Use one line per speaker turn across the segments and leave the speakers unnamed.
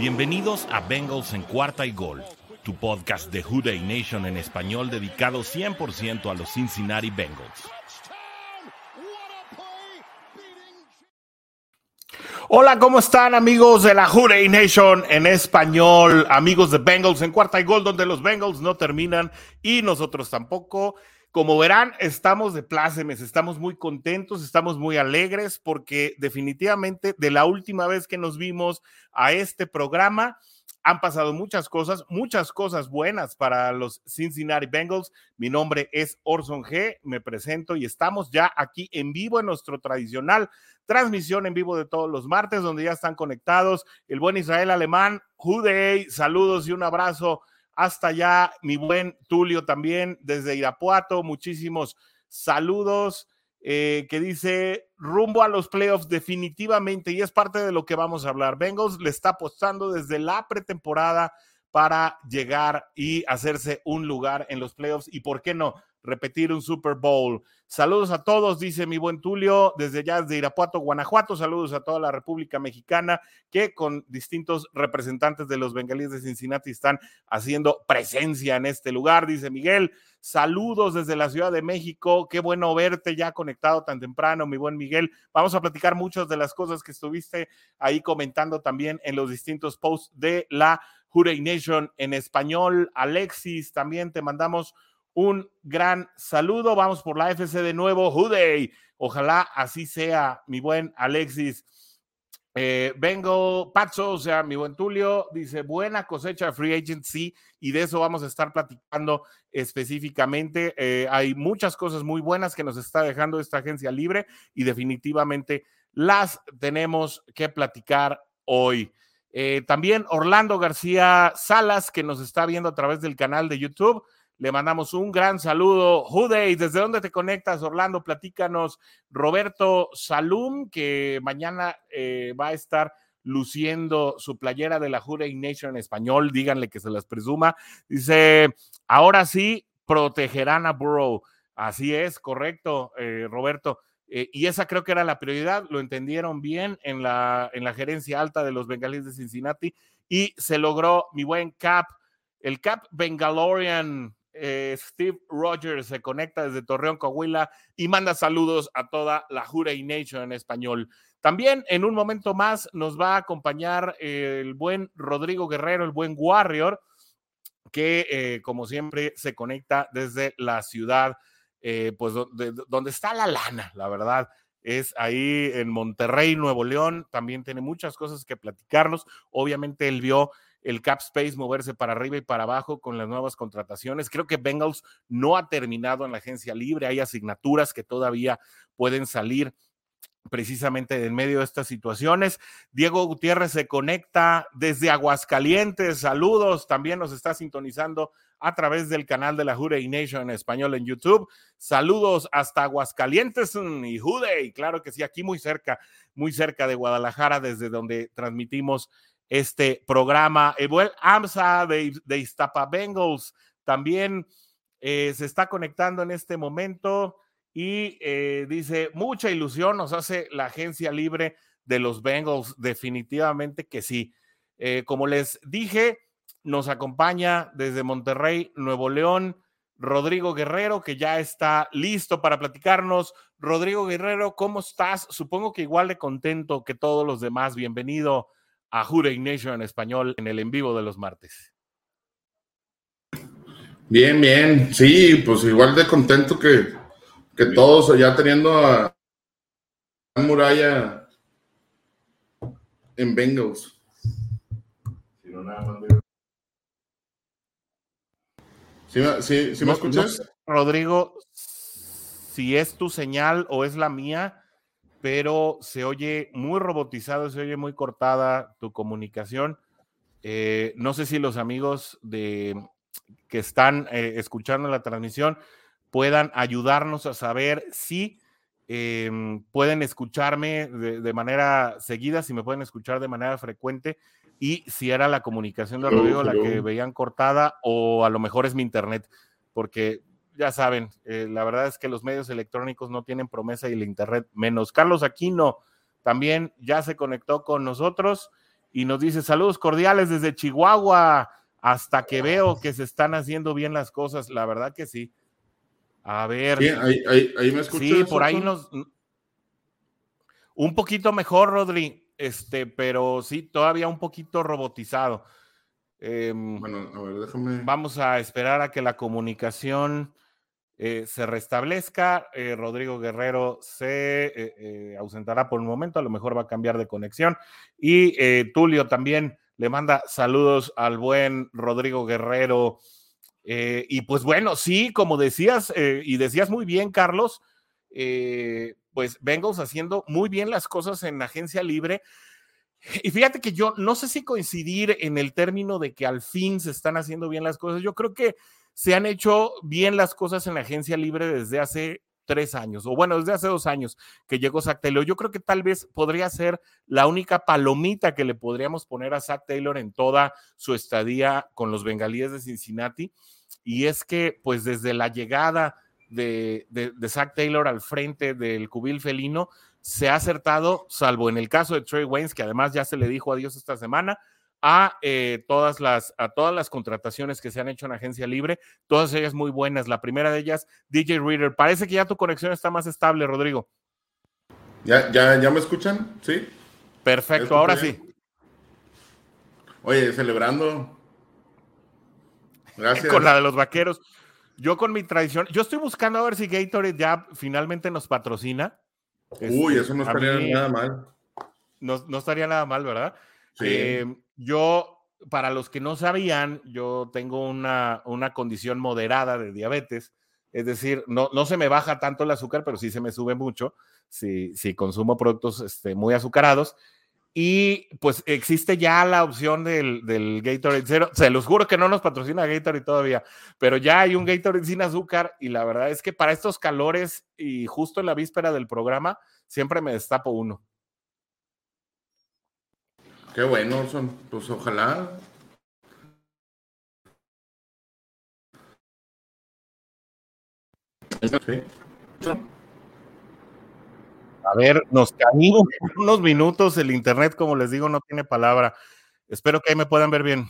Bienvenidos a Bengals en cuarta y gol, tu podcast de Houday Nation en español dedicado 100% a los Cincinnati Bengals. Hola, ¿cómo están amigos de la Houday Nation en español? Amigos de Bengals en cuarta y gol, donde los Bengals no terminan y nosotros tampoco. Como verán, estamos de plácemes, estamos muy contentos, estamos muy alegres porque definitivamente de la última vez que nos vimos a este programa han pasado muchas cosas, muchas cosas buenas para los Cincinnati Bengals. Mi nombre es Orson G, me presento y estamos ya aquí en vivo en nuestro tradicional transmisión en vivo de todos los martes, donde ya están conectados el buen Israel Alemán, Judei, saludos y un abrazo hasta allá, mi buen Tulio también desde Irapuato, muchísimos saludos. Eh, que dice rumbo a los playoffs definitivamente y es parte de lo que vamos a hablar. Bengals le está apostando desde la pretemporada para llegar y hacerse un lugar en los playoffs y por qué no repetir un Super Bowl. Saludos a todos, dice mi buen Tulio, desde ya de Irapuato, Guanajuato. Saludos a toda la República Mexicana que con distintos representantes de los bengalíes de Cincinnati están haciendo presencia en este lugar, dice Miguel. Saludos desde la Ciudad de México. Qué bueno verte ya conectado tan temprano, mi buen Miguel. Vamos a platicar muchas de las cosas que estuviste ahí comentando también en los distintos posts de la Hurray Nation en español. Alexis, también te mandamos un gran saludo. Vamos por la FC de nuevo, Hudey. Ojalá así sea, mi buen Alexis. Eh, vengo, Pacho, o sea, mi buen Tulio, dice buena cosecha de free agency y de eso vamos a estar platicando específicamente. Eh, hay muchas cosas muy buenas que nos está dejando esta agencia libre y definitivamente las tenemos que platicar hoy. Eh, también Orlando García Salas, que nos está viendo a través del canal de YouTube. Le mandamos un gran saludo. Judey, ¿desde dónde te conectas, Orlando? Platícanos. Roberto Salum, que mañana eh, va a estar luciendo su playera de la Judey Nation en español. Díganle que se las presuma. Dice, ahora sí, protegerán a Burrow. Así es, correcto, eh, Roberto. Eh, y esa creo que era la prioridad, lo entendieron bien en la, en la gerencia alta de los bengalíes de Cincinnati y se logró mi buen Cap, el Cap Bengalorian eh, Steve Rogers se conecta desde Torreón, Coahuila y manda saludos a toda la Jurey Nation en español. También en un momento más nos va a acompañar el buen Rodrigo Guerrero, el buen Warrior, que eh, como siempre se conecta desde la ciudad, eh, pues donde está la lana, la verdad es ahí en Monterrey, Nuevo León. También tiene muchas cosas que platicarnos. Obviamente él vio el cap space moverse para arriba y para abajo con las nuevas contrataciones. Creo que Bengals no ha terminado en la agencia libre, hay asignaturas que todavía pueden salir precisamente en medio de estas situaciones. Diego Gutiérrez se conecta desde Aguascalientes. Saludos, también nos está sintonizando a través del canal de la Jurey Nation en español en YouTube. Saludos hasta Aguascalientes mm, y Judey, claro que sí, aquí muy cerca, muy cerca de Guadalajara, desde donde transmitimos este programa. El buen AMSA de, de Iztapa Bengals también eh, se está conectando en este momento y eh, dice, mucha ilusión nos hace la agencia libre de los Bengals, definitivamente que sí. Eh, como les dije, nos acompaña desde Monterrey, Nuevo León, Rodrigo Guerrero, que ya está listo para platicarnos. Rodrigo Guerrero, ¿cómo estás? Supongo que igual de contento que todos los demás. Bienvenido a Jure Nation en español en el en vivo de los martes.
Bien, bien. Sí, pues igual de contento que, que todos ya teniendo a Muralla en Bengals. ¿Sí, sí, me escuchas?
Rodrigo, si es tu señal o es la mía, pero se oye muy robotizado, se oye muy cortada tu comunicación. Eh, no sé si los amigos de, que están eh, escuchando la transmisión puedan ayudarnos a saber si em, pueden escucharme de, manera seguida, si me pueden escuchar de manera frecuente y si era la comunicación de Rodrigo la que veían cortada o a lo mejor es mi internet, porque ya saben, eh, la verdad es que los medios electrónicos no tienen promesa y el Internet menos. Carlos Aquino también ya se conectó con nosotros. y nos dice saludos cordiales desde Chihuahua hasta que veo que se están haciendo bien las cosas. La verdad que sí. A ver.
Sí, ahí, me escuchas.
Sí, por ahí nos. Un poquito mejor, Rodri, este, pero sí, todavía un poquito robotizado. Em,
bueno, a ver, déjame.
Vamos a esperar a que la comunicación eh, se restablezca. Eh, Rodrigo Guerrero se eh, ausentará por un momento, a lo mejor va a cambiar de conexión. Y Tulio también le manda saludos al buen Rodrigo Guerrero. y pues bueno, sí, como decías, y decías muy bien, Carlos, pues Bengals haciendo muy bien las cosas en agencia libre. Y fíjate que yo no sé si coincidir en el término de que al fin se están haciendo bien las cosas. Yo creo que se han hecho bien las cosas en la agencia libre desde hace tres años, o bueno, desde hace dos años que llegó Zach Taylor. Yo creo que tal vez podría ser la única palomita que le podríamos poner a Zach Taylor en toda su estadía con los bengalíes de Cincinnati. Y es que, pues desde la llegada de, de, Zach Taylor al frente del cubil felino, se ha acertado, salvo en el caso de Trey Waynes, que además ya se le dijo adiós esta semana, a, eh, todas las, a todas las contrataciones que se han hecho en agencia libre, todas ellas muy buenas. La primera de ellas, DJ Reader. Parece que ya tu conexión está más estable, Rodrigo.
¿Ya, ya, ya me escuchan? ¿Sí?
Perfecto, ahora sí.
Oye, celebrando.
Gracias. Con la de los vaqueros. Yo con mi tradición, yo estoy buscando a ver si Gatorade ya finalmente nos patrocina.
Uy, este, eso no estaría nada mal.
No, no estaría nada mal, ¿verdad? Eh, yo, para los que no sabían, yo tengo una, una condición moderada de diabetes, es decir, no, no se me baja tanto el azúcar, pero sí se me sube mucho si, si consumo productos este, muy azucarados. Y pues existe ya la opción del, del Gatorade Zero. Se los juro que no nos patrocina Gatorade todavía, pero ya hay un Gatorade sin azúcar y la verdad es que para estos calores y justo en la víspera del programa, siempre me destapo uno.
Qué bueno, son, pues ojalá.
A ver, nos caímos unos minutos, el internet, como les digo, no tiene palabra. Espero que ahí me puedan ver bien.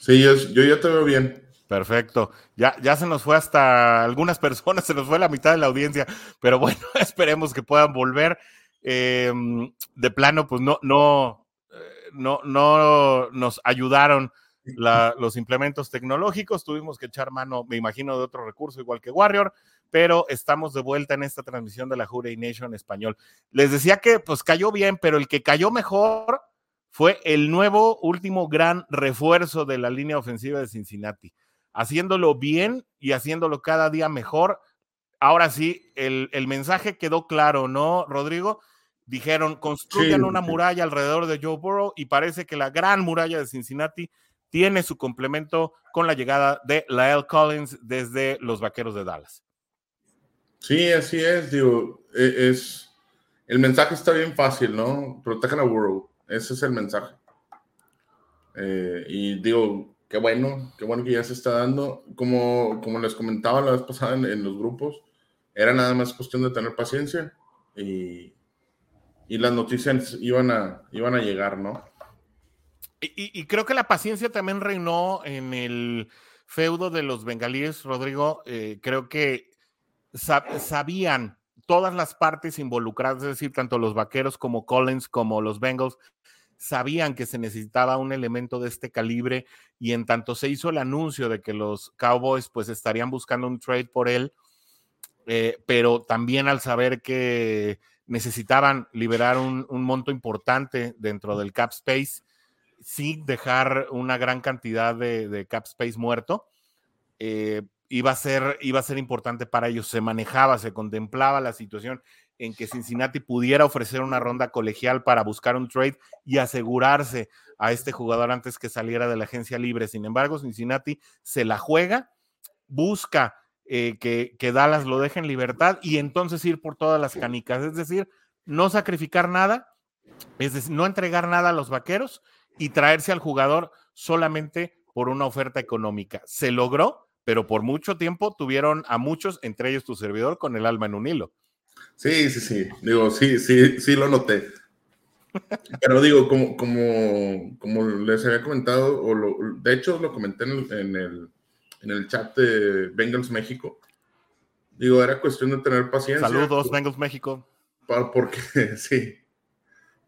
Sí, yo, yo ya te veo bien.
Perfecto. Ya, ya se nos fue hasta algunas personas, se nos fue la mitad de la audiencia, pero bueno, esperemos que puedan volver. Em, de plano, pues no, no, eh, no, no nos ayudaron los implementos tecnológicos, tuvimos que echar mano, me imagino, de otro recurso igual que Warrior, pero estamos de vuelta en esta transmisión de la Jure Nation español. Les decía que pues cayó bien, pero el que cayó mejor fue el nuevo último gran refuerzo de la línea ofensiva de Cincinnati, haciéndolo bien y haciéndolo cada día mejor. Ahora sí, el, el mensaje quedó claro, ¿no, Rodrigo? Dijeron, construyan una muralla alrededor de Joe Burrow y parece que la gran muralla de Cincinnati tiene su complemento con la llegada de Lael Collins desde los Vaqueros de Dallas.
Sí, así es, digo, e, es, el mensaje está bien fácil, ¿no? Protejan a Burrow, ese es el mensaje. Eh, y digo, qué bueno, qué bueno que ya se está dando. Como, como les comentaba la vez pasada en los grupos, era nada más cuestión de tener paciencia y, y las noticias iban a, iban a llegar, ¿no?
Y, creo que la paciencia también reinó en el feudo de los bengalíes, Rodrigo. Eh, creo que sabían todas las partes involucradas, es decir, tanto los vaqueros como Collins como los Bengals, sabían que se necesitaba un elemento de este calibre y en tanto se hizo el anuncio de que los Cowboys pues estarían buscando un trade por él, eh, pero también al saber que necesitaban liberar un, monto importante dentro del cap space sin dejar una gran cantidad de, cap space muerto. Eh, iba, a ser, iba a ser importante para ellos. Se manejaba, se contemplaba la situación en que Cincinnati pudiera ofrecer una ronda colegial para buscar un trade y asegurarse a este jugador antes que saliera de la agencia libre. Sin embargo, Cincinnati se la juega, busca eh, que, Dallas lo deje en libertad y entonces ir por todas las canicas. Es decir, no sacrificar nada, es decir, no entregar nada a los vaqueros y traerse al jugador solamente por una oferta económica. Se logró, pero por mucho tiempo tuvieron a muchos, entre ellos tu servidor, con el alma en un hilo.
Sí, sí, sí. Digo, sí, sí, sí lo noté. Pero digo, como, como, como les había comentado, o de hecho lo comenté en el, chat de Bengals México, digo, era cuestión de tener paciencia.
Saludos, Bengals México.
porque, sí,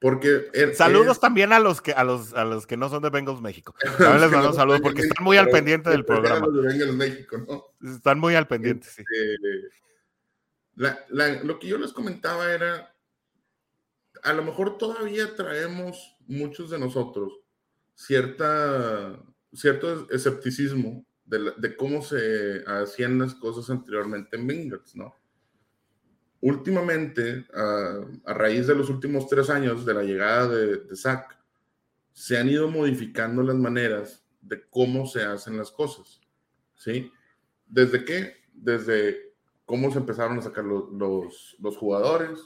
porque
saludos también a los que a los a los que no son de Bengals México. También les mando saludos porque están muy al pendiente del programa. Están muy al pendiente, sí.
Este, lo que yo les comentaba era a lo mejor todavía traemos muchos de nosotros cierta, cierto escepticismo de, cómo se hacían las cosas anteriormente en Bengals, ¿no? Últimamente, a, raíz de los últimos tres años de la llegada de, de se han ido modificando las maneras de cómo se hacen las cosas, ¿sí? ¿Desde qué? Desde cómo se empezaron a sacar los, los, los jugadores,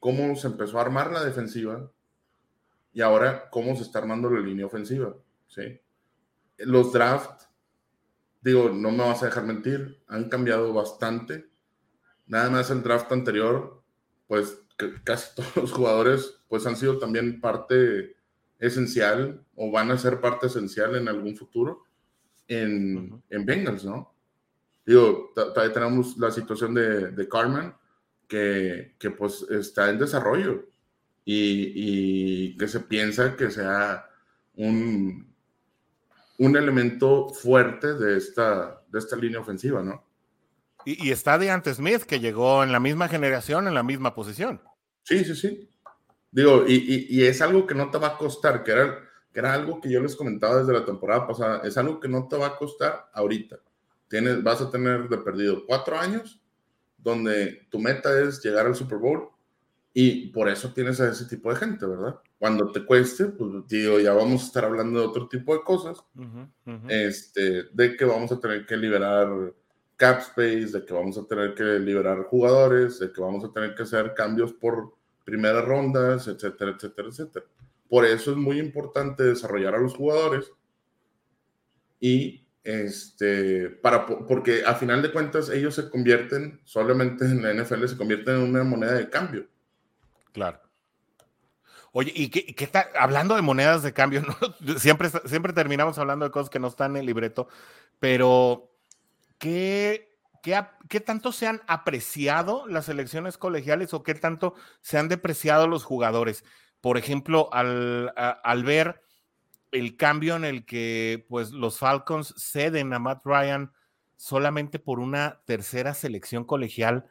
cómo se empezó a armar la defensiva y ahora cómo se está armando la línea ofensiva. ¿sí? Los drafts, digo, no me vas a dejar mentir, han cambiado bastante. Nada más el draft anterior, pues casi todos los jugadores pues han sido también parte esencial o van a ser parte esencial en algún futuro en, en Bengals, ¿no? Digo, todavía tenemos la situación de, de Carmen, que, que pues está en desarrollo y, y, que se piensa que sea un, un elemento fuerte de esta, de esta línea ofensiva, ¿no?
Y, y está Deante Smith, que llegó en la misma generación, en la misma posición.
Sí, sí, sí. Digo, y, y, es algo que no te va a costar, que era, que era algo que yo les comentaba desde la temporada pasada, es algo que no te va a costar ahorita. Tienes, vas a tener de perdido cuatro años donde tu meta es llegar al Super Bowl y por eso tienes a ese tipo de gente, ¿verdad? Cuando te cueste, pues digo, ya vamos a estar hablando de otro tipo de cosas, Este, de que vamos a tener que liberar cap space, de que vamos a tener que liberar jugadores, de que vamos a tener que hacer cambios por primeras rondas, etcétera, etcétera, etcétera. Por eso es muy importante desarrollar a los jugadores y este, para, porque a final de cuentas ellos se convierten, solamente en la NFL se convierten en una moneda de cambio.
Claro. Oye, ¿y qué, está? Hablando de monedas de cambio, siempre, siempre terminamos hablando de cosas que no están en el libreto, pero ¿qué, qué, qué tanto se han apreciado las elecciones colegiales o qué tanto se han depreciado los jugadores? Por ejemplo, al, al ver el cambio en el que pues los Falcons ceden a Matt Ryan solamente por una tercera selección colegial,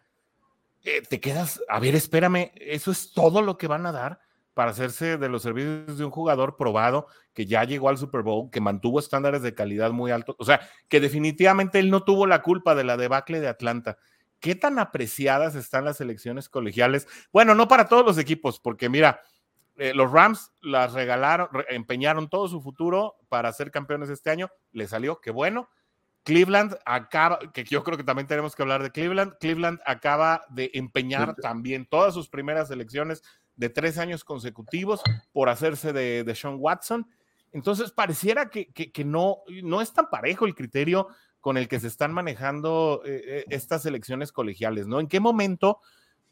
eh, te quedas, a ver, espérame, eso es todo lo que van a dar para hacerse de los servicios de un jugador probado que ya llegó al Super Bowl, que mantuvo estándares de calidad muy altos, o sea, que definitivamente él no tuvo la culpa de la debacle de Atlanta. ¿Qué tan apreciadas están las selecciones colegiales? Bueno, no para todos los equipos, porque mira, eh, los Rams las regalaron, empeñaron todo su futuro para ser campeones este año, le salió, qué bueno. Cleveland acaba, que yo creo que también tenemos que hablar de Cleveland, Cleveland acaba de empeñar también todas sus primeras elecciones de tres años consecutivos por hacerse de, de Sean Watson. Entonces, pareciera que, que, no, no es tan parejo el criterio con el que se están manejando eh, eh, estas elecciones colegiales, ¿no? ¿En qué momento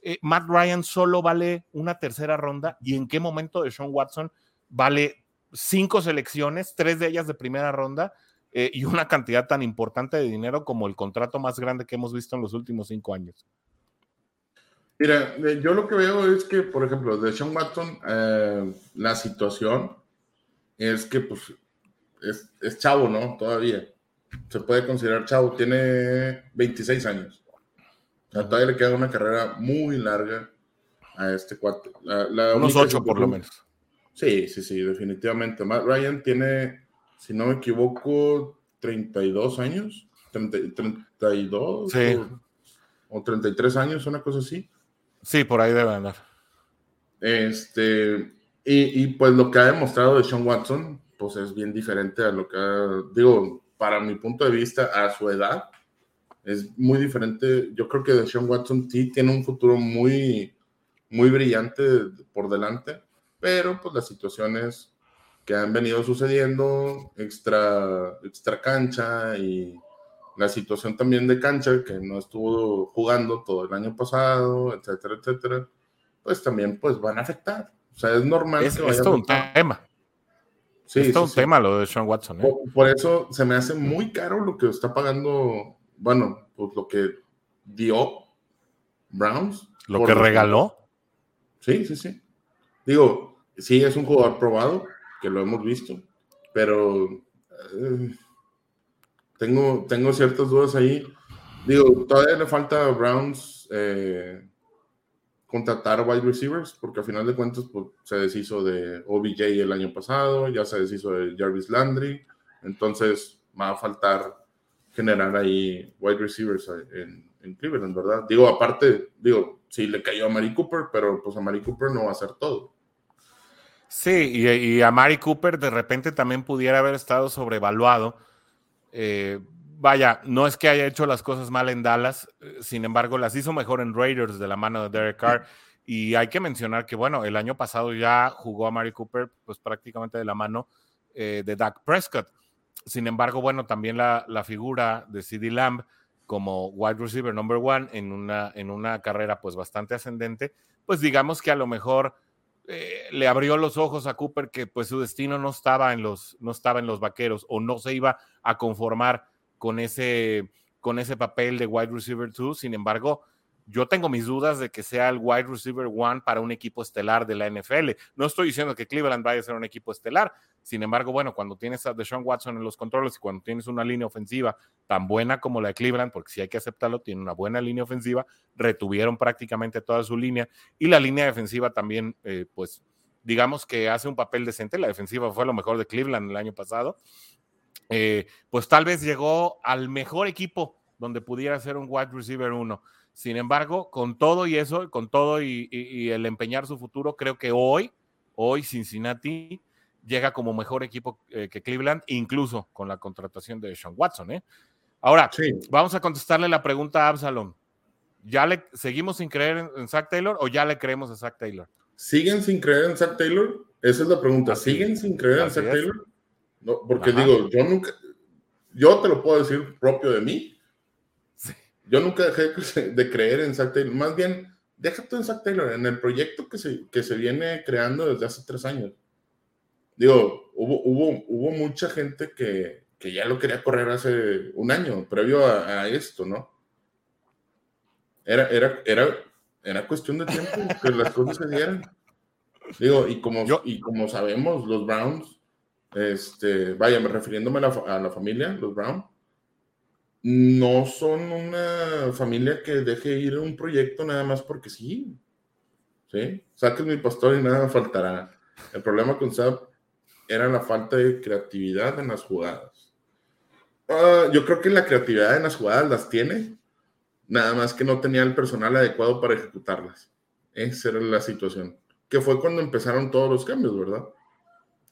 eh, Matt Ryan solo vale una tercera ronda y en qué momento de Sean Watson vale cinco selecciones, tres de ellas de primera ronda eh, y una cantidad tan importante de dinero como el contrato más grande que hemos visto en los últimos cinco años.
Mira, eh, yo lo que veo es que, por ejemplo, de Sean Watson, la situación es que pues es, es chavo, ¿no? Todavía. Se puede considerar chavo, tiene 26 años todavía le queda una carrera muy larga a este cuatro.
Unos ocho por lo menos.
Sí, sí, sí, definitivamente. Matt Ryan tiene, si no me equivoco, 32 años. 32 sí. o, 33 años, una cosa así.
Sí, por ahí debe andar.
Este, y, y, pues lo que ha demostrado de Sean Watson, pues es bien diferente a lo que ha, digo, para mi punto de vista, a su edad, es muy diferente. Yo creo que Deshaun Watson sí tiene un futuro muy, muy brillante por delante, pero pues las situaciones que han venido sucediendo extra, extra cancha y la situación también de cancha que no estuvo jugando todo el año pasado, etcétera, etcétera, pues también pues van a afectar. O sea, es normal
es, que vaya un tema. Sí, es un tema lo de Sean Watson.
¿eh? Por, eso se me hace muy caro lo que está pagando, bueno, pues lo que dio Browns.
Lo que regaló.
Sí, sí, sí. Digo, sí, es un jugador probado, que lo hemos visto, pero eh, tengo, tengo ciertas dudas ahí. Digo, todavía le falta a Browns eh, contratar wide receivers, porque al final de cuentas pues, se deshizo de OBJ el año pasado, ya se deshizo de Jarvis Landry, entonces va a faltar generar ahí wide receivers en, en Cleveland, ¿verdad? Digo, aparte, digo, sí le cayó a Mari Cooper, pero pues a Mari Cooper no va a hacer todo.
Sí, y, a Mari Cooper de repente también pudiera haber estado sobrevaluado. Eh, vaya, no es que haya hecho las cosas mal en Dallas, eh, sin embargo, las hizo mejor en Raiders de la mano de Derek Carr. Y hay que mencionar que, bueno, el año pasado ya jugó a Mari Cooper, pues prácticamente de la mano eh, de Dak Prescott. Sin embargo, bueno, también la, la figura de CD Lamb como wide receiver number one en una, en una carrera pues bastante ascendente, pues digamos que a lo mejor eh, le abrió los ojos a Cooper que pues su destino no estaba en los, no estaba en los vaqueros o no se iba a conformar con ese, con ese papel de wide receiver 2. Sin embargo, yo tengo mis dudas de que sea el wide receiver one para un equipo estelar de la NFL. No estoy diciendo que Cleveland vaya a ser un equipo estelar. Sin embargo, bueno, cuando tienes a Deshaun Watson en los controles y cuando tienes una línea ofensiva tan buena como la de Cleveland, porque si hay que aceptarlo, tiene una buena línea ofensiva, retuvieron prácticamente toda su línea y la línea defensiva también, eh, pues, digamos que hace un papel decente. La defensiva fue lo mejor de Cleveland el año pasado. Eh, pues tal vez llegó al mejor equipo donde pudiera ser un wide receiver uno. Sin embargo, con todo y eso, con todo y, el empeñar su futuro, creo que hoy, hoy Cincinnati llega como mejor equipo eh, que Cleveland, incluso con la contratación de Sean Watson. ¿eh? Ahora, vamos a contestarle la pregunta a Absalom. ¿Ya le seguimos sin creer en, Zach Taylor o ya le creemos a Zach Taylor?
¿Siguen sin creer en Zach Taylor? Esa es la pregunta. ¿Siguen sin creer en Zach Taylor? No, porque digo, yo nunca, yo te lo puedo decir propio de mí yo nunca dejé de creer en Zack Taylor. Más bien, déjate en Zack Taylor, en el proyecto que se, que se viene creando desde hace tres años. Digo, hubo, hubo, hubo mucha gente que, que ya lo quería correr hace un año, previo a, esto, ¿no? Era, era, era, era cuestión de tiempo que las cosas se dieran. Digo, y como, y como sabemos, los Browns, este, vaya, refiriéndome a la, a la familia, los Browns, no son una familia que deje ir un proyecto nada más porque sí. ¿Sí? Saques mi pastor y nada faltará. El problema con Saab era la falta de creatividad en las jugadas. Ah, yo creo que la creatividad en las jugadas las tiene, nada más que no tenía el personal adecuado para ejecutarlas. Esa era la situación. Que fue cuando empezaron todos los cambios, ¿verdad?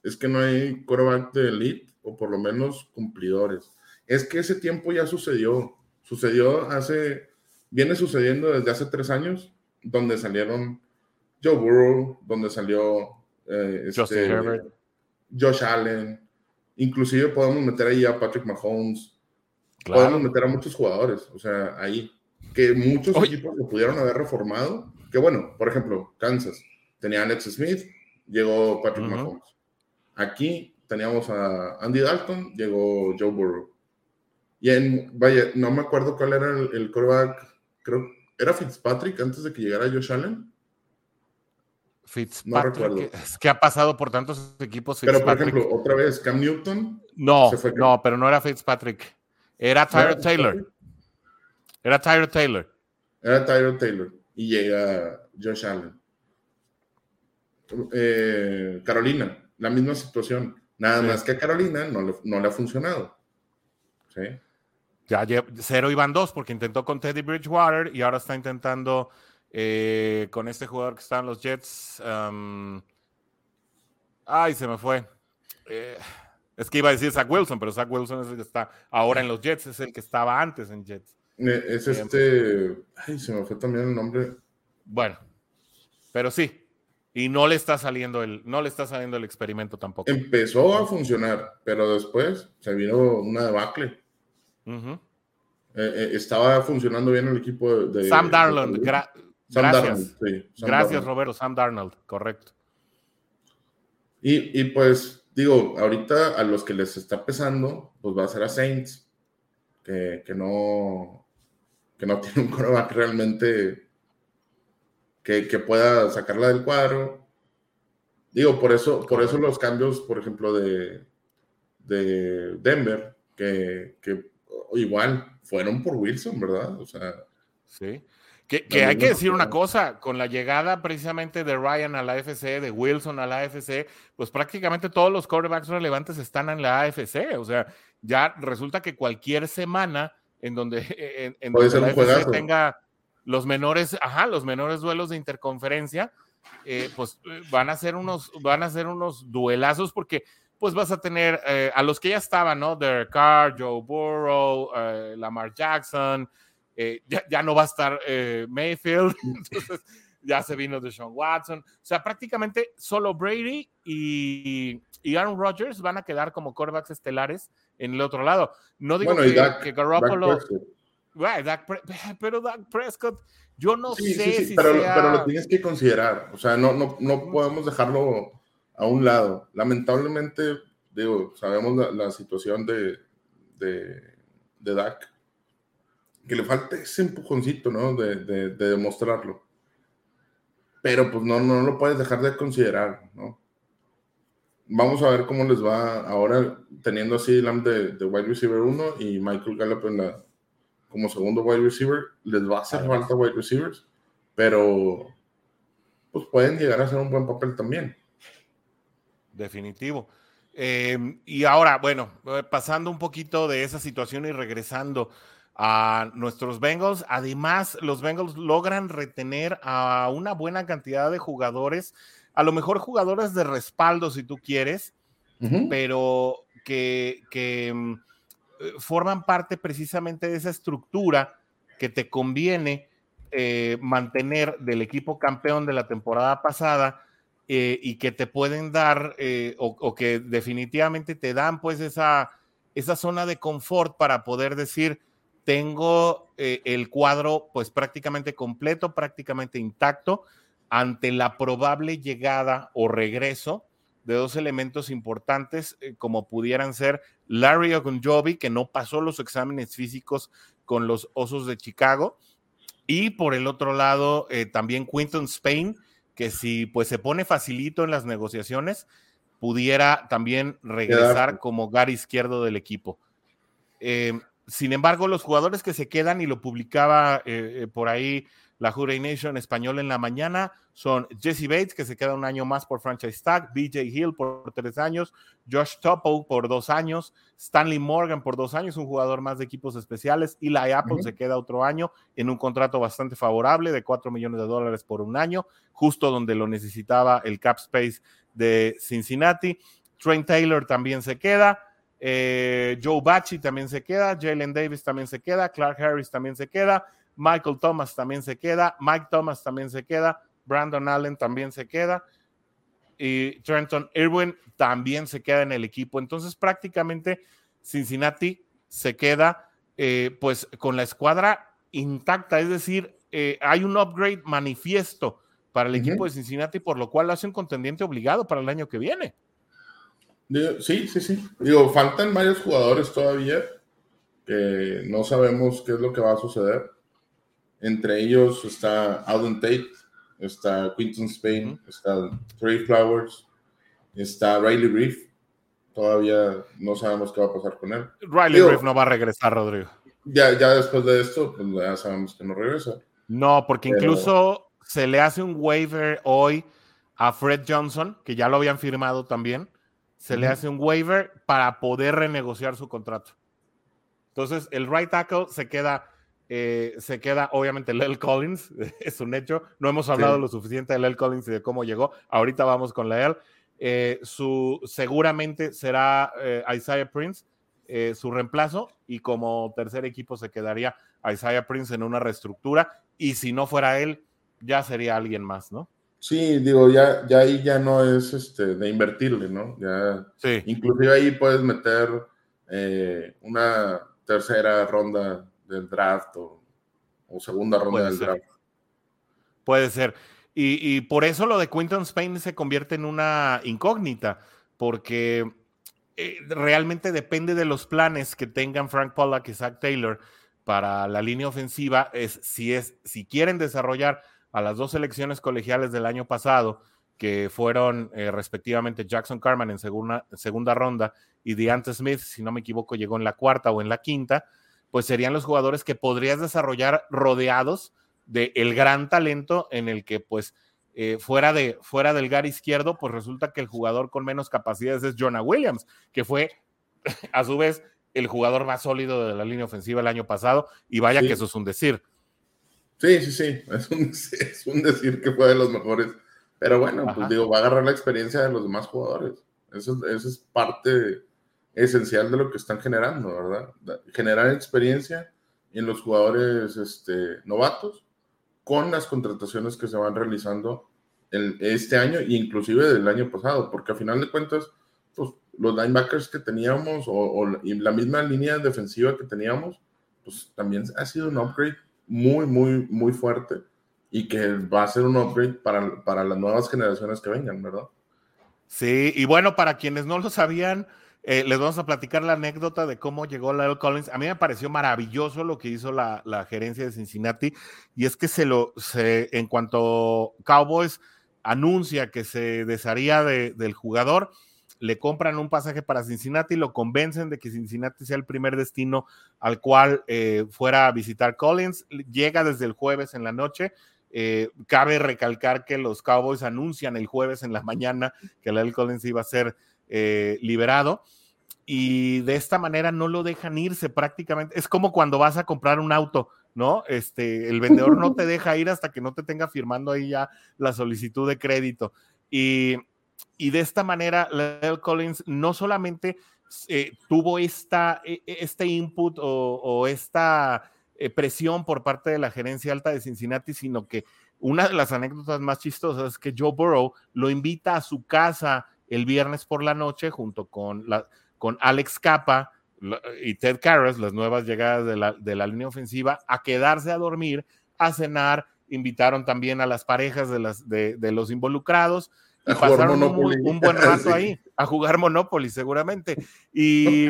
Es que no hay quarterback de elite, o por lo menos cumplidores es que ese tiempo ya sucedió. Sucedió hace, viene sucediendo desde hace tres años, donde salieron Joe Burrow, donde salió eh, este, Josh Allen, inclusive podemos meter ahí a Patrick Mahomes, podemos meter a muchos jugadores, o sea, ahí, que muchos equipos lo pudieron haber reformado, que bueno, por ejemplo, Kansas. Tenía Alex Smith, llegó Patrick Mahomes. Aquí teníamos a Andy Dalton, llegó Joe Burrow. Y en, vaya, no me acuerdo cuál era el, el coreback, creo, ¿era Fitzpatrick antes de que llegara Josh Allen?
Fitzpatrick, es que ha pasado por tantos equipos.
Pero por ejemplo, otra vez, Cam Newton.
No, no, pero no era Fitzpatrick. Era Tyler Taylor. Era Tyler Taylor.
Era Tyler Taylor. Y llega Josh Allen. Eh, Carolina, la misma situación. Nada más que a Carolina no le, no le ha funcionado. ¿Sí?
Ya cero iban dos porque intentó con Teddy Bridgewater y ahora está intentando eh, con este jugador que está en los Jets. ay, se me fue. Eh, es que iba a decir Zach Wilson, pero Zach Wilson es el que está ahora en los Jets, es el que estaba antes en Jets.
Eh, es este. Ay, se me fue también el nombre.
Bueno, pero sí. Y no le está saliendo el, no le está saliendo el experimento tampoco.
Empezó a funcionar, pero después se vino una debacle. Eh, eh, estaba funcionando bien el equipo de...
Sam Darnold, gracias. gracias Roberto, Sam Darnold, correcto.
Y, y, pues, digo, ahorita a los que les está pesando, pues va a ser a Saints, que, que no, que no tiene un coreback realmente que, que, pueda sacarla del cuadro. Digo, por eso, por eso los cambios, por ejemplo, de, de Denver, que, que igual fueron por Wilson, ¿verdad? O sea.
Sí. Que, hay que decir una cosa, con la llegada precisamente de Ryan a la AFC, de Wilson a la AFC, pues prácticamente todos los quarterbacks relevantes están en la AFC. O sea, ya resulta que cualquier semana en donde, en, la AFC tenga los menores, ajá, los menores duelos de interconferencia, eh, pues eh, van a ser unos, van a ser unos duelazos porque pues vas a tener eh, a los que ya estaban, ¿no? Derek Carr, Joe Burrow, Lamar Jackson, eh, ya, no va a estar eh, Mayfield, entonces ya se vino de Sean Watson. O sea, prácticamente solo Brady y, Aaron Rodgers van a quedar como quarterbacks estelares en el otro lado. No digo que, que, Garoppolo. pero Dak Prescott, yo no sé si
pero, pero, lo tienes que considerar. O sea, no, no, no podemos dejarlo a un lado. Lamentablemente, digo, sabemos la, situación de, de, de Dak que le falta ese empujoncito, ¿no? De, de, demostrarlo. Pero pues no, no lo puedes dejar de considerar, ¿no? Vamos a ver cómo les va ahora teniendo así Lamb de, de wide receiver 1 y Michael Gallup en la, como segundo wide receiver. Les va a hacer falta wide receivers, pero pues pueden llegar a hacer un buen papel también.
Definitivo. Eh, y ahora, bueno, eh, pasando un poquito de esa situación y regresando a nuestros Bengals. Además, los Bengals logran retener a una buena cantidad de jugadores, a lo mejor jugadores de respaldo si tú quieres, pero que, mm, eh, forman parte precisamente de esa estructura que te conviene eh, mantener del equipo campeón de la temporada pasada. Eh, y que te pueden dar o, o, que definitivamente te dan pues esa, esa zona de confort para poder decir, tengo eh, el cuadro pues prácticamente completo, prácticamente intacto, ante la probable llegada o regreso de dos elementos importantes eh, como pudieran ser Larry Ogunjobi, que no pasó los exámenes físicos con los Osos de Chicago, y por el otro lado eh, también Quinton Spain, que si pues se pone facilito en las negociaciones, pudiera también regresar como gar izquierdo del equipo. Sin embargo, los jugadores que se quedan, y lo publicaba eh, eh, por ahí la Jure Nation español en la mañana, son Jesse Bates, que se queda un año más por franchise tag, BJ Hill por tres años, Josh Topo por dos años, Stanley Morgan por dos años, un jugador más de equipos especiales, y la Apple se queda otro año en un contrato bastante favorable de cuatro millones de dólares por un año, justo donde lo necesitaba el cap space de Cincinnati. Trent Taylor también se queda. Eh, Joe Bachi también se queda, Jalen Davis también se queda, Clark Harris también se queda, Michael Thomas también se queda, Mike Thomas también se queda, Brandon Allen también se queda y Trenton Irwin también se queda en el equipo. Entonces prácticamente Cincinnati se queda eh, pues con la escuadra intacta, es decir, eh, hay un upgrade manifiesto para el equipo de Cincinnati, por lo cual hace un contendiente obligado para el año que viene.
Sí, sí, sí. Digo, faltan varios jugadores todavía que no sabemos qué es lo que va a suceder. Entre ellos está Alden Tate, está Quinton Spain, está Trey Flowers, está Riley Reef. Todavía no sabemos qué va a pasar con él.
Riley Reef no va a regresar, Rodrigo.
Ya, ya después de esto, pues ya sabemos que no regresa.
No, porque incluso se le hace un waiver hoy a Fred Johnson, que ya lo habían firmado también se le hace un waiver para poder renegociar su contrato. Entonces, el right tackle se queda, eh, se queda obviamente Lel Collins, es un hecho. No hemos hablado lo suficiente de Lel Collins y de cómo llegó. Ahorita vamos con Lel. Eh, su, seguramente será eh, Isaiah Prince su reemplazo y como tercer equipo se quedaría Isaiah Prince en una reestructura y si no fuera él, ya sería alguien más, ¿no?
Sí, digo, ya, ya ahí ya no es este, de invertirle, ¿no? Ya,
sí.
Inclusive ahí puedes meter una tercera ronda del draft o, segunda ronda del draft.
Puede ser. Y, por eso lo de Quinton Spain se convierte en una incógnita, porque eh, realmente depende de los planes que tengan Frank Pollack y Zach Taylor para la línea ofensiva, es si, es si quieren desarrollar a las dos selecciones colegiales del año pasado, que fueron eh, respectivamente Jackson Carman en segunda, segunda ronda y DeAnte Smith, si no me equivoco, llegó en la cuarta o en la quinta, pues serían los jugadores que podrías desarrollar rodeados del el gran talento en el que pues eh, fuera, de, fuera del gar izquierdo, pues resulta que el jugador con menos capacidades es Jonah Williams, que fue a su vez el jugador más sólido de la línea ofensiva el año pasado, y vaya que eso es un decir.
Sí, sí, sí, es un, es un, decir que fue de los mejores, pero bueno, pues digo, va a agarrar la experiencia de los demás jugadores. Eso, eso es parte esencial de lo que están generando, ¿verdad? Generar experiencia en los jugadores este, novatos con las contrataciones que se van realizando el, este año e inclusive del año pasado, porque a final de cuentas, pues, los linebackers que teníamos o, la misma línea defensiva que teníamos, pues también ha sido un upgrade muy, muy, muy fuerte y que va a ser un upgrade para, para las nuevas generaciones que vengan, ¿verdad?
Sí, y bueno, para quienes no lo sabían, eh, les vamos a platicar la anécdota de cómo llegó Lyle Collins. A mí me pareció maravilloso lo que hizo la, gerencia de Cincinnati y es que se lo, en cuanto Cowboys anuncia que se desharía del jugador, le compran un pasaje para Cincinnati, lo convencen de que Cincinnati sea el primer destino al cual eh, fuera a visitar Collins. Llega desde el jueves en la noche. Eh, cabe recalcar que los Cowboys anuncian el jueves en la mañana que Lyle Collins iba a ser eh, liberado y de esta manera no lo dejan irse prácticamente. Es como cuando vas a comprar un auto, ¿no? Este, el vendedor no te deja ir hasta que no te tenga firmando ahí ya la solicitud de crédito. Y, de esta manera, Lel Collins no solamente eh, tuvo esta, e, e, este input o, esta eh, presión por parte de la gerencia alta de Cincinnati, sino que una de las anécdotas más chistosas es que Joe Burrow lo invita a su casa el viernes por la noche junto con, la, con Alex Capa y Ted Karras, las nuevas llegadas de la, de la línea ofensiva, a quedarse a dormir, a cenar. Invitaron también a las parejas de, las, de, de los involucrados y pasaron un, buen rato ahí a jugar Monopoly, seguramente. Y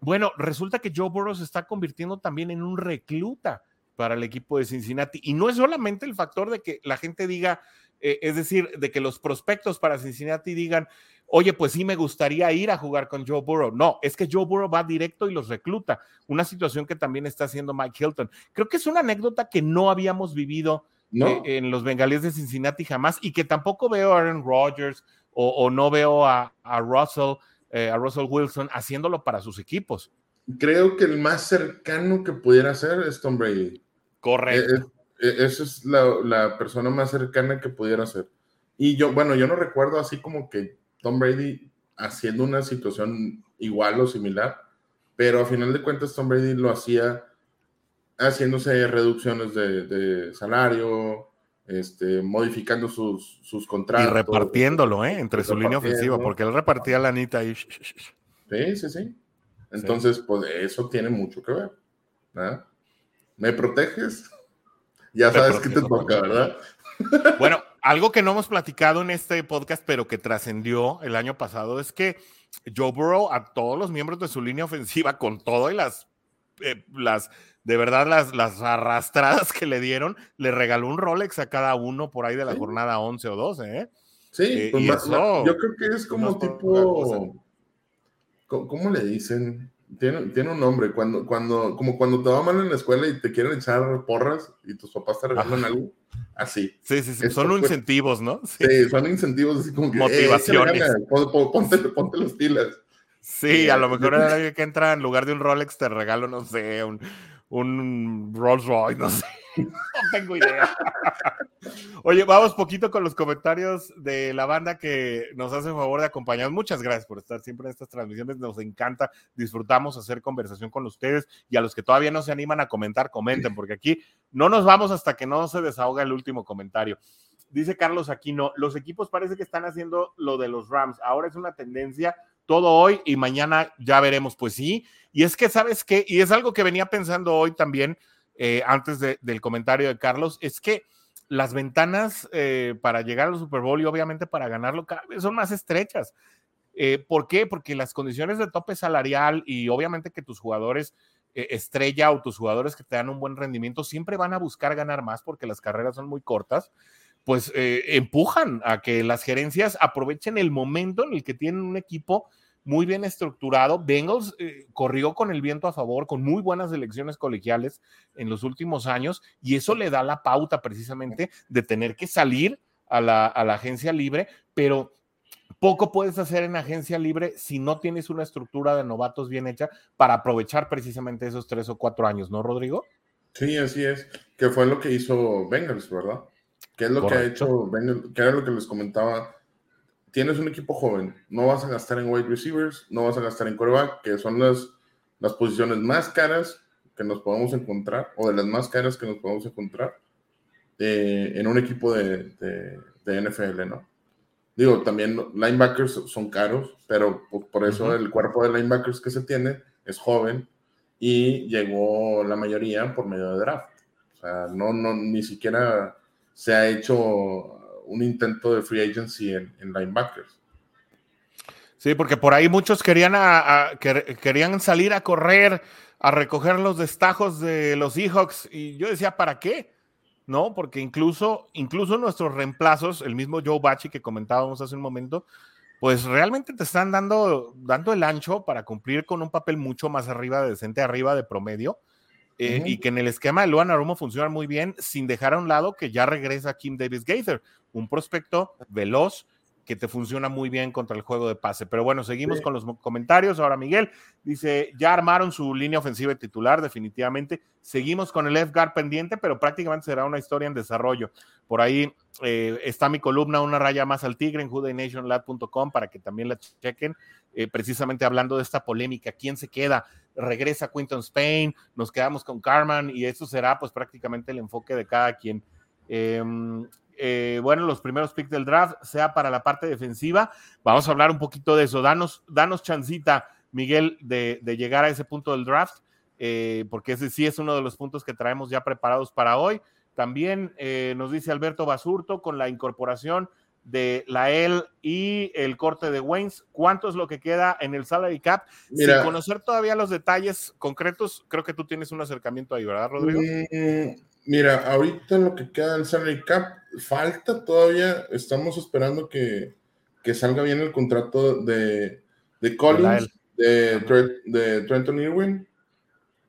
bueno, resulta que Joe Burrow se está convirtiendo también en un recluta para el equipo de Cincinnati. Y no es solamente el factor de que la gente diga, eh, es decir, de que los prospectos para Cincinnati digan, oye, pues sí me gustaría ir a jugar con Joe Burrow. No, es que Joe Burrow va directo y los recluta, una situación que también está haciendo Mike Hilton. Creo que es una anécdota que no habíamos vivido eh, en los bengalíes de Cincinnati jamás y que tampoco veo a Aaron Rodgers o, no veo a, Russell, eh, a Russell Wilson haciéndolo para sus equipos.
Creo que el más cercano que pudiera ser es Tom Brady.
Correcto.
E, esa es la, persona más cercana que pudiera ser. Y yo, bueno, yo no recuerdo así como que Tom Brady haciendo una situación igual o similar, pero a final de cuentas Tom Brady lo hacía haciéndose reducciones de, salario, este, modificando sus, sus, contratos.
Y repartiéndolo, ¿eh? Entre su línea ofensiva, porque él repartía la anita ahí.
Sí, sí, sí. Entonces, pues eso tiene mucho que ver. ¿Me proteges? Ya sabes que te toca, ¿verdad?
Bueno, algo que no hemos platicado en este podcast, pero que trascendió el año pasado, es que Joe Burrow a todos los miembros de su línea ofensiva, con todo y las, eh, las de verdad, las, las arrastradas que le dieron, le regaló un Rolex a cada uno por ahí de la jornada 11 o 12, ¿eh?
Sí, eh, pues yo creo que es como tipo, ¿cómo le dicen? Tiene, tiene, un nombre, cuando, cuando, como cuando te va mal en la escuela y te quieren echar porras y tus papás te regalan algo, así.
Sí, sí, sí, son incentivos, ¿no?
Sí. son incentivos así como que...
Motivaciones.
ponte, ponte, los pilas.
Sí, a lo mejor era que entra en lugar de un Rolex te regalo, no sé, un, un Rolls Royce, no sé. No tengo idea. Oye, vamos poquito con los comentarios de la banda que nos hace favor de acompañarnos. Muchas gracias por estar siempre en estas transmisiones. Nos encanta, disfrutamos hacer conversación con ustedes y a los que todavía no se animan a comentar, comenten, porque aquí no nos vamos hasta que no se desahoga el último comentario. Dice Carlos Aquino, los equipos parece que están haciendo lo de los Rams. Ahora es una tendencia todo hoy y mañana ya veremos. Pues sí, y es que, ¿sabes qué? Y es algo que venía pensando hoy también, eh, antes del comentario de Carlos, es que las ventanas eh, para llegar al Super Bowl y obviamente para ganarlo cada vez son más estrechas. Eh, ¿Por qué? Porque las condiciones de tope salarial y obviamente que tus jugadores estrella o tus jugadores que te dan un buen rendimiento siempre van a buscar ganar más porque las carreras son muy cortas, pues empujan a que las gerencias aprovechen el momento en el que tienen un equipo muy bien estructurado. Bengals eh, corrió con el viento a favor, con muy buenas elecciones colegiales en los últimos años, y eso le da la pauta precisamente de tener que salir a la, agencia libre, pero poco puedes hacer en agencia libre si no tienes una estructura de novatos bien hecha para aprovechar precisamente esos tres o cuatro años, ¿no, Rodrigo?
Sí, así es, que fue lo que hizo Bengals, ¿verdad? ¿Qué es lo que ha hecho Bengals? Que era lo que les comentaba tienes un equipo joven, no vas a gastar en wide receivers, no vas a gastar en coreback, que son las, las posiciones más caras que nos podemos encontrar, o de las más caras que nos podemos encontrar eh, en un equipo de, de, NFL, ¿no? Digo, también linebackers son caros, pero por, eso el cuerpo de linebackers que se tiene es joven y llegó la mayoría por medio de draft. O sea, no, no, ni siquiera se ha hecho un intento de free agency en, linebackers.
Sí, porque por ahí muchos querían, querían salir a correr, a recoger los destajos de los Seahawks, y yo decía, ¿para qué? ¿No? Porque incluso, incluso nuestros reemplazos, el mismo Joe Bachi que comentábamos hace un momento, pues realmente te están dando, dando el ancho para cumplir con un papel mucho más arriba, decente arriba de promedio eh, y que en el esquema de Luan Arumo funciona muy bien, sin dejar a un lado que ya regresa Kim Davis Gaither, un prospecto veloz que te funciona muy bien contra el juego de pase. Pero bueno, seguimos con los comentarios. Ahora Miguel dice, ya armaron su línea ofensiva titular, definitivamente. Seguimos con el F-Guard pendiente, pero prácticamente será una historia en desarrollo. Por ahí eh, está mi columna, una raya más al tigre en judenationlab.com para que también la chequen, eh, precisamente hablando de esta polémica, quién se queda regresa Quinton Spain, nos quedamos con Carman y eso será pues prácticamente el enfoque de cada quien. Em, eh, bueno, los primeros picks del draft, sea para la parte defensiva, vamos a hablar un poquito de eso. Danos, danos chancita, Miguel, de, llegar a ese punto del draft, eh, porque ese sí es uno de los puntos que traemos ya preparados para hoy. También eh, nos dice Alberto Basurto con la incorporación de la L y el corte de Waynes, ¿cuánto es lo que queda en el salary cap? Sin conocer todavía los detalles concretos, creo que tú tienes un acercamiento ahí, ¿verdad, Rodrigo?
Mm, mira, ahorita lo que queda del salary cap, falta todavía, estamos esperando que, salga bien el contrato de, de Collins, de, de Trenton Irwin,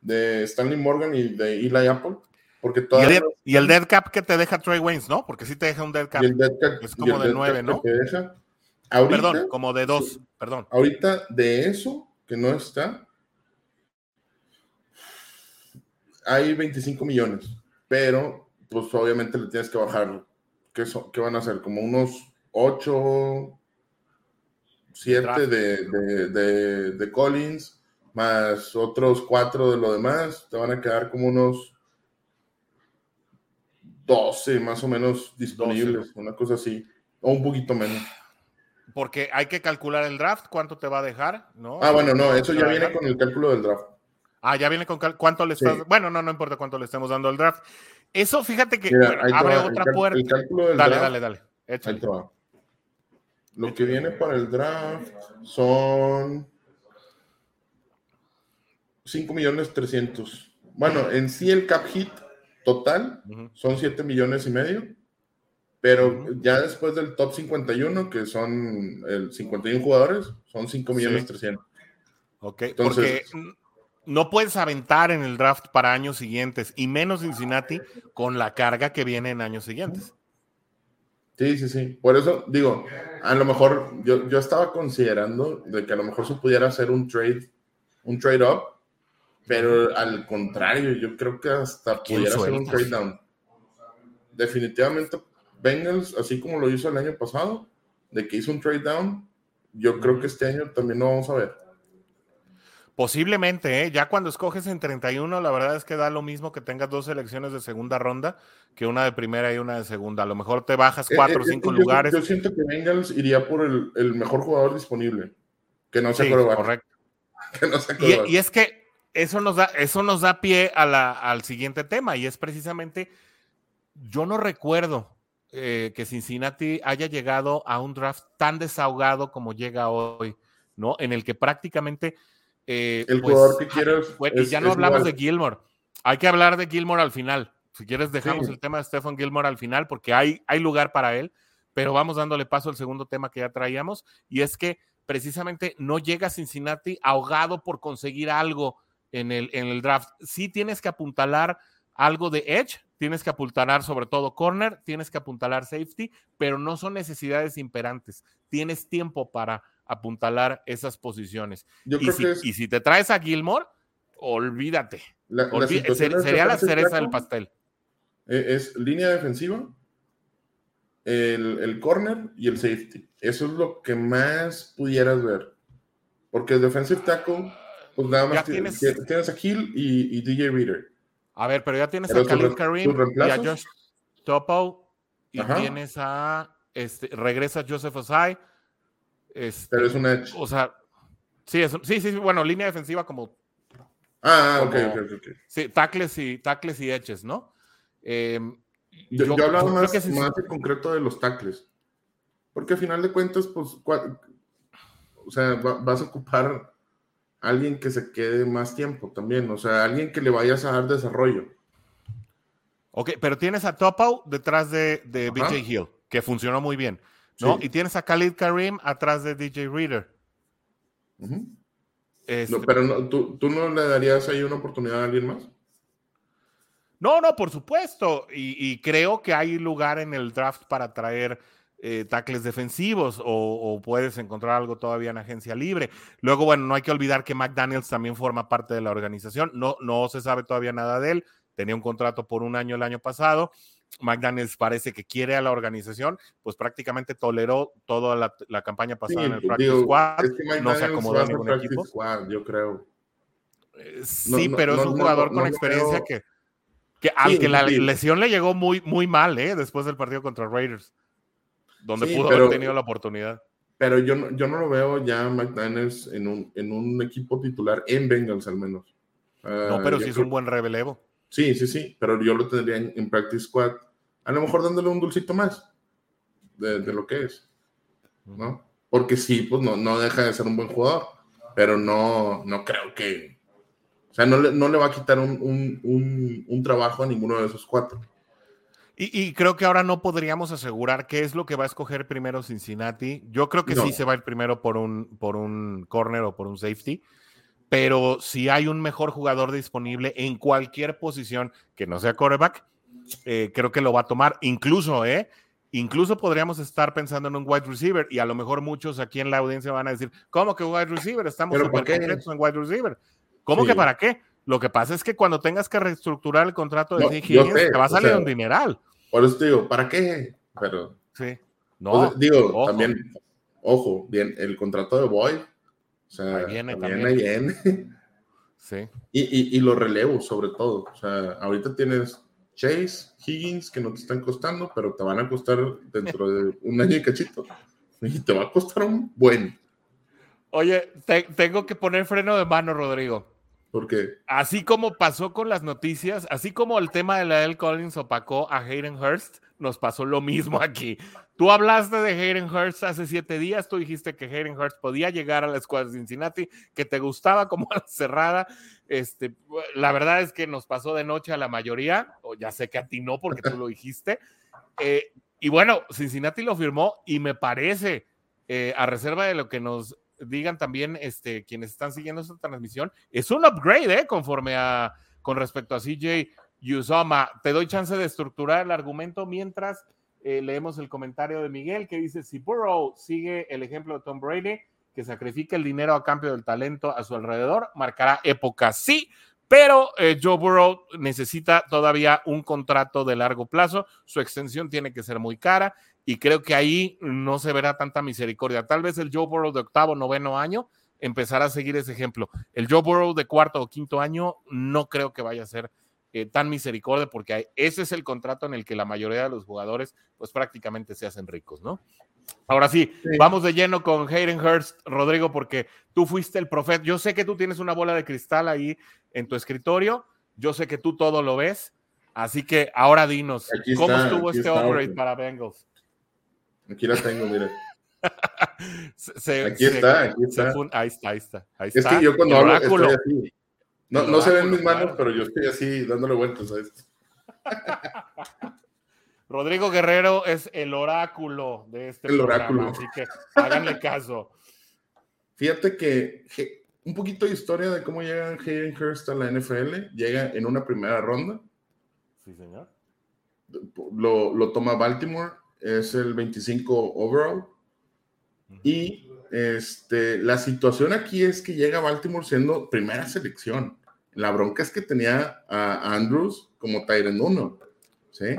de Stanley Morgan y de Eli Apple. Porque
y, el, dead cap que te deja Trey Waynes, ¿no? Porque sí te deja un dead cap. es como de nueve, ¿no? perdón, como de dos, perdón.
Ahorita de eso que no está, hay 25 millones, pero pues obviamente le tienes que bajar. ¿Qué, qué van a hacer? Como unos 8, 7 de, de, de Collins, más otros 4 de lo demás. Te van a quedar como unos 12 más o menos disponibles, una cosa así, o un poquito menos.
Porque hay que calcular el draft, cuánto te va a dejar, ¿no?
Ah, bueno, no, eso ya viene con el cálculo del draft.
Ah, ya viene con cuánto le estás. Bueno, no, no importa cuánto le estemos dando al draft. Eso, fíjate que abre otra puerta. Dale, dale, dale.
Lo que viene para el draft son 5 millones 300. Bueno, en sí el cap hit total son 7 millones y medio, pero ya después del top 51, que son el 51 jugadores, son 5 millones 300.
Ok, Entonces, porque no puedes aventar en el draft para años siguientes, y menos Cincinnati con la carga que viene en años siguientes.
Sí, sí, sí. Por eso digo, a lo mejor yo, yo estaba considerando de que a lo mejor se pudiera hacer un trade, un trade up pero al contrario, yo creo que hasta pudiera ser un trade down. Definitivamente, Bengals, así como lo hizo el año pasado, de que hizo un trade down, yo creo que este año también lo vamos a ver.
Posiblemente, ¿eh? ya cuando escoges en 31, la verdad es que da lo mismo que tengas dos selecciones de segunda ronda que una de primera y una de segunda. A lo mejor te bajas eh, cuatro o eh, cinco lugares.
Yo siento que Bengals iría por el, mejor jugador disponible, que no sea sí,
correcto. Que no y, y, es que eso nos da, eso nos da pie a la, al siguiente tema y es precisamente yo no recuerdo eh, que Cincinnati haya llegado a un draft tan desahogado como llega hoy, ¿no? En el que prácticamente...
Eh, el pues, jugador que quieres...
y ya no hablamos de Gilmore. Hay que hablar de Gilmore al final. Si quieres, dejamos el tema de Stephen Gilmore al final porque hay, hay lugar para él, pero vamos dándole paso al segundo tema que ya traíamos y es que precisamente no llega Cincinnati ahogado por conseguir algo en el, en el draft. Sí tienes que apuntalar algo de edge, tienes que apuntalar sobre todo corner, tienes que apuntalar safety, pero no son necesidades imperantes. Tienes tiempo para apuntalar esas posiciones. y, si, y si te traes a Gilmore, olvídate. sería la cereza del pastel.
E, es línea defensiva, el, el, corner y el safety. Eso es lo que más pudieras ver. Porque el defensive tackle, pues nada más tienes, tienes, a Hill y, DJ Reader.
A ver, pero ya tienes a Khalil Karim y a Josh Topo y tienes a este, regresa Joseph Osai. Este,
pero es un edge.
O sea, sí, es, sí, sí, bueno, línea defensiva como.
Ah, ok, ok, ok.
Sí, tackles y, tackles y edges, ¿no? Eh,
yo, yo, hablaba más, más en concreto de los tackles. Porque al final de cuentas, pues, o sea, vas a ocupar alguien que se quede más tiempo también. O sea, alguien que le vayas a dar desarrollo.
Ok, pero tienes a Topau detrás de, de BJ Hill, que funcionó muy bien. ¿no? Y tienes a Khalid Karim atrás de DJ Reader.
Este pero ¿tú, ¿tú no le darías ahí una oportunidad a alguien más?
No, no, por supuesto. Y, creo que hay lugar en el draft para traer eh, tackles defensivos o, puedes encontrar algo todavía en agencia libre. Luego, bueno, no hay que olvidar que McDaniels también forma parte de la organización. No, no se sabe todavía nada de él. Tenía un contrato por un año el año pasado. McDaniels parece que quiere a la organización, pues prácticamente toleró toda la, campaña pasada en el Practice Squad. no se acomodó en ningún equipo.
yo creo.
Eh, sí, pero es un jugador con experiencia que que al que la lesión le llegó muy, muy mal, ¿eh? Después del partido contra Raiders, donde pudo haber tenido la oportunidad.
Pero yo no, yo no lo veo ya McDaniels en un, en un equipo titular, en Bengals al menos.
no, pero sí es un buen revelevo.
Sí, sí, sí, pero yo lo tendría en, Practice Squad, a lo mejor dándole un dulcito más de, de, lo que es, ¿no? Porque sí, pues no, no deja de ser un buen jugador, pero no, no creo que o sea, no le, no le va a quitar un, trabajo a ninguno de esos cuatro.
Y, creo que ahora no podríamos asegurar qué es lo que va a escoger primero Cincinnati. Yo creo que sí se va a ir primero por un, por un corner o por un safety. Pero si hay un mejor jugador disponible en cualquier posición que no sea quarterback, eh, creo que lo va a tomar. Incluso, ¿eh? Incluso podríamos estar pensando en un wide receiver y a lo mejor muchos aquí en la audiencia van a decir, ¿cómo que wide receiver? Estamos súper completos en wide receiver. ¿Cómo que para qué? Lo que pasa es que cuando tengas que reestructurar el contrato de Higgins, te va a salir un dineral.
Por eso digo, ¿para qué? Pero.
Sí. No.
digo, también, ojo, bien, el contrato de Boyd. O sea, ahí viene, también,
Sí.
Y, y, los relevos, sobre todo. O sea, ahorita tienes Chase, Higgins, que no te están costando, pero te van a costar dentro de un año y cachito. Y te va a costar un buen.
Oye, tengo que poner freno de mano, Rodrigo.
¿Por qué?
Así como pasó con las noticias, así como el tema de la L. Collins opacó a Hayden Hurst, nos pasó lo mismo aquí. Tú hablaste de Hayden Hurst hace siete días, tú dijiste que Hayden Hurst podía llegar a la escuadra de Cincinnati, que te gustaba como cerrada. Este, la verdad es que nos pasó de noche a la mayoría, o ya sé que a ti no porque tú lo dijiste. Eh, y bueno, Cincinnati lo firmó y me parece, eh, a reserva de lo que nos digan también este, quienes están siguiendo esta transmisión, es un upgrade, ¿eh? Conforme a, con respecto a CJ Yuzoma. Te doy chance de estructurar el argumento mientras eh, leemos el comentario de Miguel que dice, si Burrow sigue el ejemplo de Tom Brady, que sacrifica el dinero a cambio del talento a su alrededor, marcará época, sí, pero eh, Joe Burrow necesita todavía un contrato de largo plazo, su extensión tiene que ser muy cara y creo que ahí no se verá tanta misericordia. Tal vez el Joe Burrow de octavo, noveno año empezará a seguir ese ejemplo. El Joe Burrow de cuarto o quinto año no creo que vaya a ser eh, tan misericordia porque ese es el contrato en el que la mayoría de los jugadores pues prácticamente se hacen ricos, ¿no? Ahora sí, vamos de lleno con Hayden Hurst, Rodrigo, porque tú fuiste el profeta. Yo sé que tú tienes una bola de cristal ahí en tu escritorio, yo sé que tú todo lo ves, Así que ahora dinos, ¿cómo estuvo este upgrade para Bengals?
Aquí la tengo, mire. aquí, está, aquí está,
ahí está, ahí está,
Es que yo cuando hablo estoy así. No, no se ven mis manos, pero yo estoy así dándole vueltas a esto.
Rodrigo Guerrero es el oráculo de este
el oráculo.
así que háganle caso.
Fíjate que un poquito de historia de cómo llega Hayden Hurst a la NFL. Llega en una primera ronda.
Sí, señor.
Lo, lo toma Baltimore, es el 25 overall. Y este, la situación aquí es que llega Baltimore siendo primera selección. La bronca es que tenía a Andrews como Tyrant 1. ¿Sí?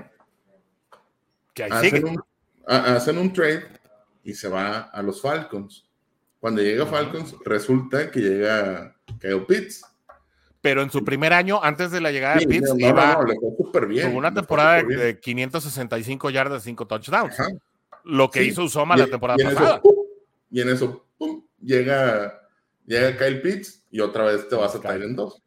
Que hacen,
un, hacen un trade y se va a los Falcons. Cuando llega Falcons, resulta que llega Kyle Pitts.
Pero en su primer año, antes de la llegada de Pitts, iba
súper bien.
Tuvo una temporada de, 565 yardas, 5 touchdowns. Lo que hizo Usoma la temporada pasada.
y en eso, llega, llega Kyle Pitts y otra vez te vas a Tyrant 2.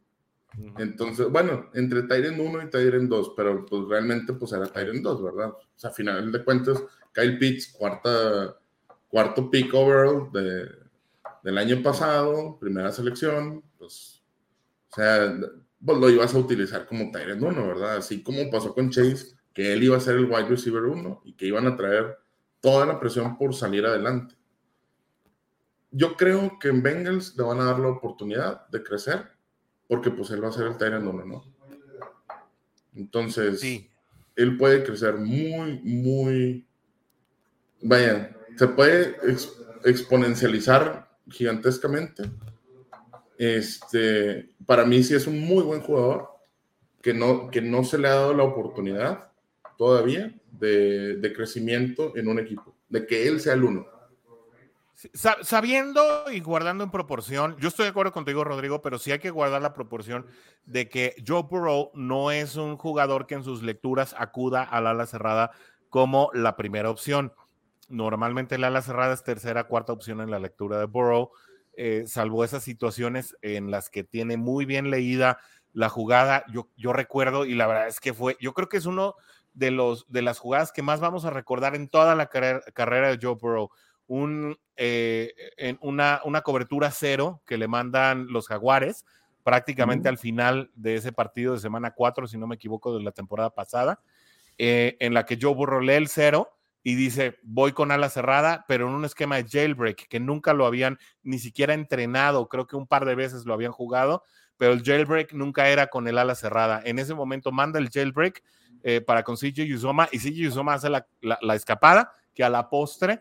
Entonces, bueno, entre Tyrant 1 y Tyrant 2, pero pues realmente pues era Tyrant 2, ¿verdad? O sea, a final de cuentas, Kyle Pitts, cuarta, cuarto pick overall de, del año pasado, primera selección, pues, o sea, pues lo ibas a utilizar como Tyrant 1, ¿verdad? Así como pasó con Chase, que él iba a ser el wide receiver 1 y que iban a traer toda la presión por salir adelante. Yo creo que en Bengals le van a dar la oportunidad de crecer porque pues él va a ser el Tyrant 1, ¿no? Entonces, él puede crecer muy, muy, vaya, se puede exponencializar gigantescamente. Este, para mí sí es un muy buen jugador que no, que no se le ha dado la oportunidad todavía de, de crecimiento en un equipo, de que él sea el uno.
Sabiendo y guardando en proporción, yo estoy de acuerdo contigo, Rodrigo, pero sí hay que guardar la proporción de que Joe Burrow no es un jugador que en sus lecturas acuda al ala cerrada como la primera opción. Normalmente el ala cerrada es tercera, cuarta opción en la lectura de Burrow, eh, salvo esas situaciones en las que tiene muy bien leída la jugada. Yo, yo recuerdo, y la verdad es que fue, yo creo que es uno de, los, de las jugadas que más vamos a recordar en toda la carrera de Joe Burrow un, eh, en una, una, cobertura cero que le mandan los jaguares prácticamente al final de ese partido de semana 4, si no me equivoco, de la temporada pasada, eh, en la que Joe Burrow lee el cero y dice, voy con ala cerrada, pero en un esquema de jailbreak, que nunca lo habían ni siquiera entrenado, creo que un par de veces lo habían jugado, pero el jailbreak nunca era con el ala cerrada. En ese momento manda el jailbreak eh, para con CJ Uzoma y CJ Uzoma hace la, la escapada, que a la postre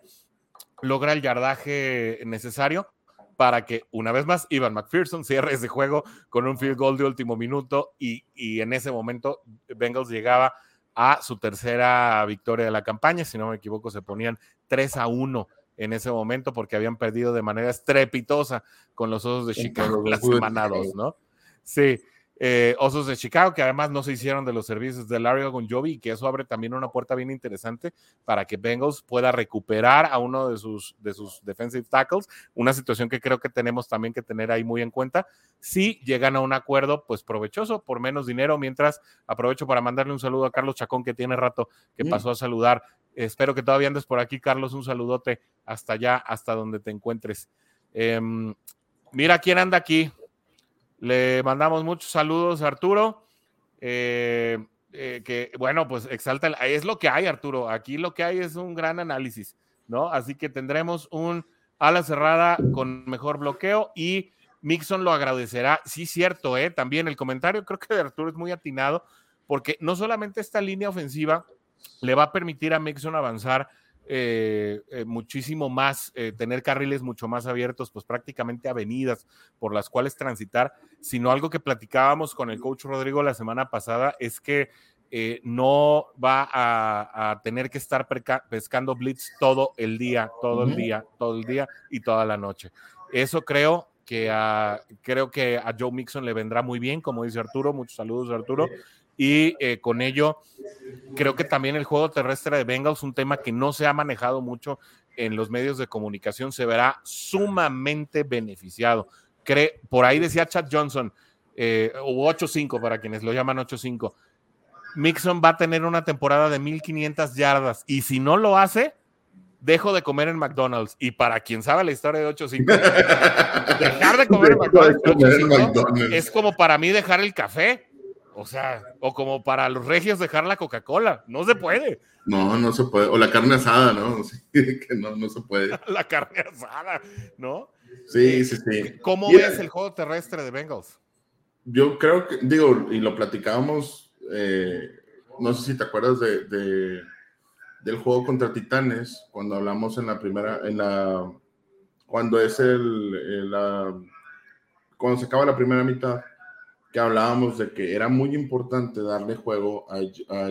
logra el yardaje necesario para que, una vez más, Ivan McPherson cierre ese juego con un field goal de último minuto y, en ese momento Bengals llegaba a su tercera victoria de la campaña, si no me equivoco, se ponían 3 a 1 en ese momento porque habían perdido de manera estrepitosa con los Osos de Chicago las semana ¿no? Sí, eh, Osos de Chicago, que además no se hicieron de los servicios de Larry Ogunjobi y que eso abre también una puerta bien interesante para que Bengals pueda recuperar a uno de sus, de sus defensive tackles, una situación que creo que tenemos también que tener ahí muy en cuenta. Si llegan a un acuerdo, pues provechoso, por menos dinero, mientras aprovecho para mandarle un saludo a Carlos Chacón, que tiene rato que mm. pasó a saludar. Espero que todavía andes por aquí, Carlos, un saludote hasta allá, hasta donde te encuentres. Em, mira quién anda aquí. Le mandamos muchos saludos a Arturo. Eh, eh, que bueno, pues exalta, es lo que hay, Arturo. Aquí lo que hay es un gran análisis, ¿no? Así que tendremos un ala cerrada con mejor bloqueo y Mixon lo agradecerá. Sí, cierto, ¿eh? También el comentario creo que de Arturo es muy atinado, porque no solamente esta línea ofensiva le va a permitir a Mixon avanzar eh, eh, muchísimo más, eh, tener carriles mucho más abiertos, pues prácticamente avenidas por las cuales transitar, sino algo que platicábamos con el coach Rodrigo la semana pasada es que no va a, tener que estar pescando blitz todo el día, todo el día, todo el día y toda la noche. Eso creo que a, creo que a Joe Mixon le vendrá muy bien, como dice Arturo, muchos saludos Arturo, y eh, con ello creo que también el juego terrestre de Bengals, un tema que no se ha manejado mucho en los medios de comunicación, se verá sumamente beneficiado. por ahí decía Chad Johnson, eh, o 8-5 para quienes lo llaman 8-5. Mixon va a tener una temporada de 1500 yardas y si no lo hace, dejo de comer en McDonald's. Y para quien sabe la historia de 8-5, dejar de comer, en, McDonald's, es como para mí dejar el café. O sea, o como para los regios dejar la Coca-Cola. No se puede.
No, no se puede. O la carne asada, ¿no? Sí, que no, no se puede.
la carne asada, ¿no?
Sí, sí, sí.
¿Cómo ves el juego terrestre de Bengals?
Yo creo que, digo, y lo platicábamos, eh, no sé si te acuerdas de del juego contra Titanes, cuando hablamos en la primera, en la, cuando es el, la, cuando se acaba la primera mitad, que hablábamos de que era muy importante darle juego a,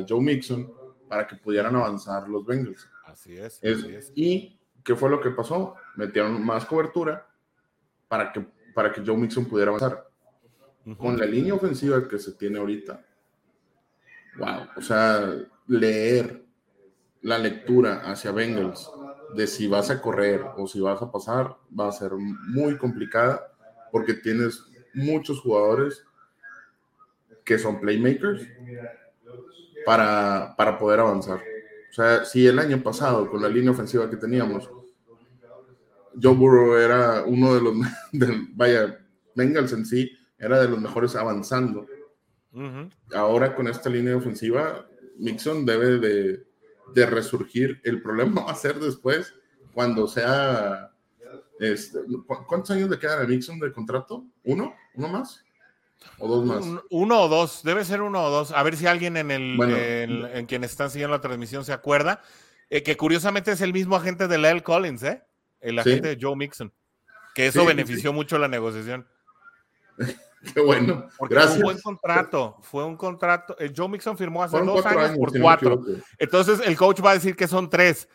Joe Mixon para que pudieran avanzar los Bengals.
Así es, así
es. Y ¿qué fue lo que pasó? Metieron más cobertura para que, para que Joe Mixon pudiera avanzar. Con la línea ofensiva que se tiene ahorita, wow, o sea, leer la lectura hacia Bengals de si vas a correr o si vas a pasar va a ser muy complicada porque tienes muchos jugadores que son playmakers para, para poder avanzar. O sea, si el año pasado con la línea ofensiva que teníamos, Joe Burrow era uno de los, vaya, Bengals en sí era de los mejores avanzando. Ahora con esta línea ofensiva, Mixon debe de, de resurgir. El problema va a ser después, cuando sea. Este, ¿Cuántos años le quedan a Mixon de contrato? ¿Uno? ¿Uno más? ¿O dos más?
uno o dos, debe ser uno o dos. A ver si alguien en el en, quien están siguiendo la transmisión se acuerda. Eh, que curiosamente es el mismo agente de Lyle Collins, ¿eh? El agente de Joe Mixon. Que eso benefició mucho la negociación.
Qué bueno.
Porque Gracias. Fue un buen contrato. Fue un contrato. Joe Mixon firmó hace dos años, por cuatro. Entonces el coach va a decir que son tres.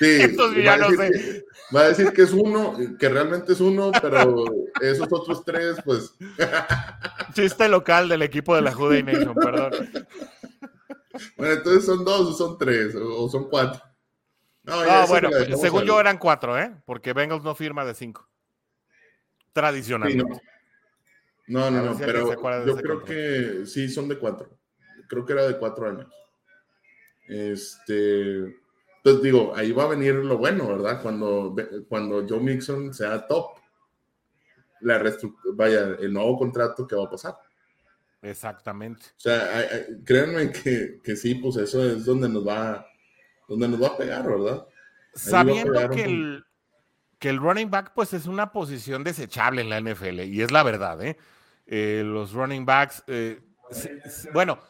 Sí, no sé. va a decir que es uno, que realmente es uno, pero esos otros tres, pues.
Chiste local del equipo de la Juday Nation, perdón.
Bueno, entonces son dos o son tres, o son cuatro.
No, bueno, según yo eran cuatro, ¿eh? Porque Bengals no firma de cinco. Tradicionalmente.
No, no, no, pero yo creo que sí, son de cuatro. Creo que era de cuatro años. Este, pues digo, ahí va a venir lo bueno, ¿verdad? Cuando, cuando Joe Mixon sea top, la vaya, el nuevo contrato que va a pasar.
Exactamente.
O sea, créanme que, que, sí, pues eso es donde nos va, donde nos va a pegar, ¿verdad?
Sabiendo que el, que el running back, pues es una posición desechable en la NFL, y es la verdad, ¿eh? Eh, los running backs. Eh, bueno,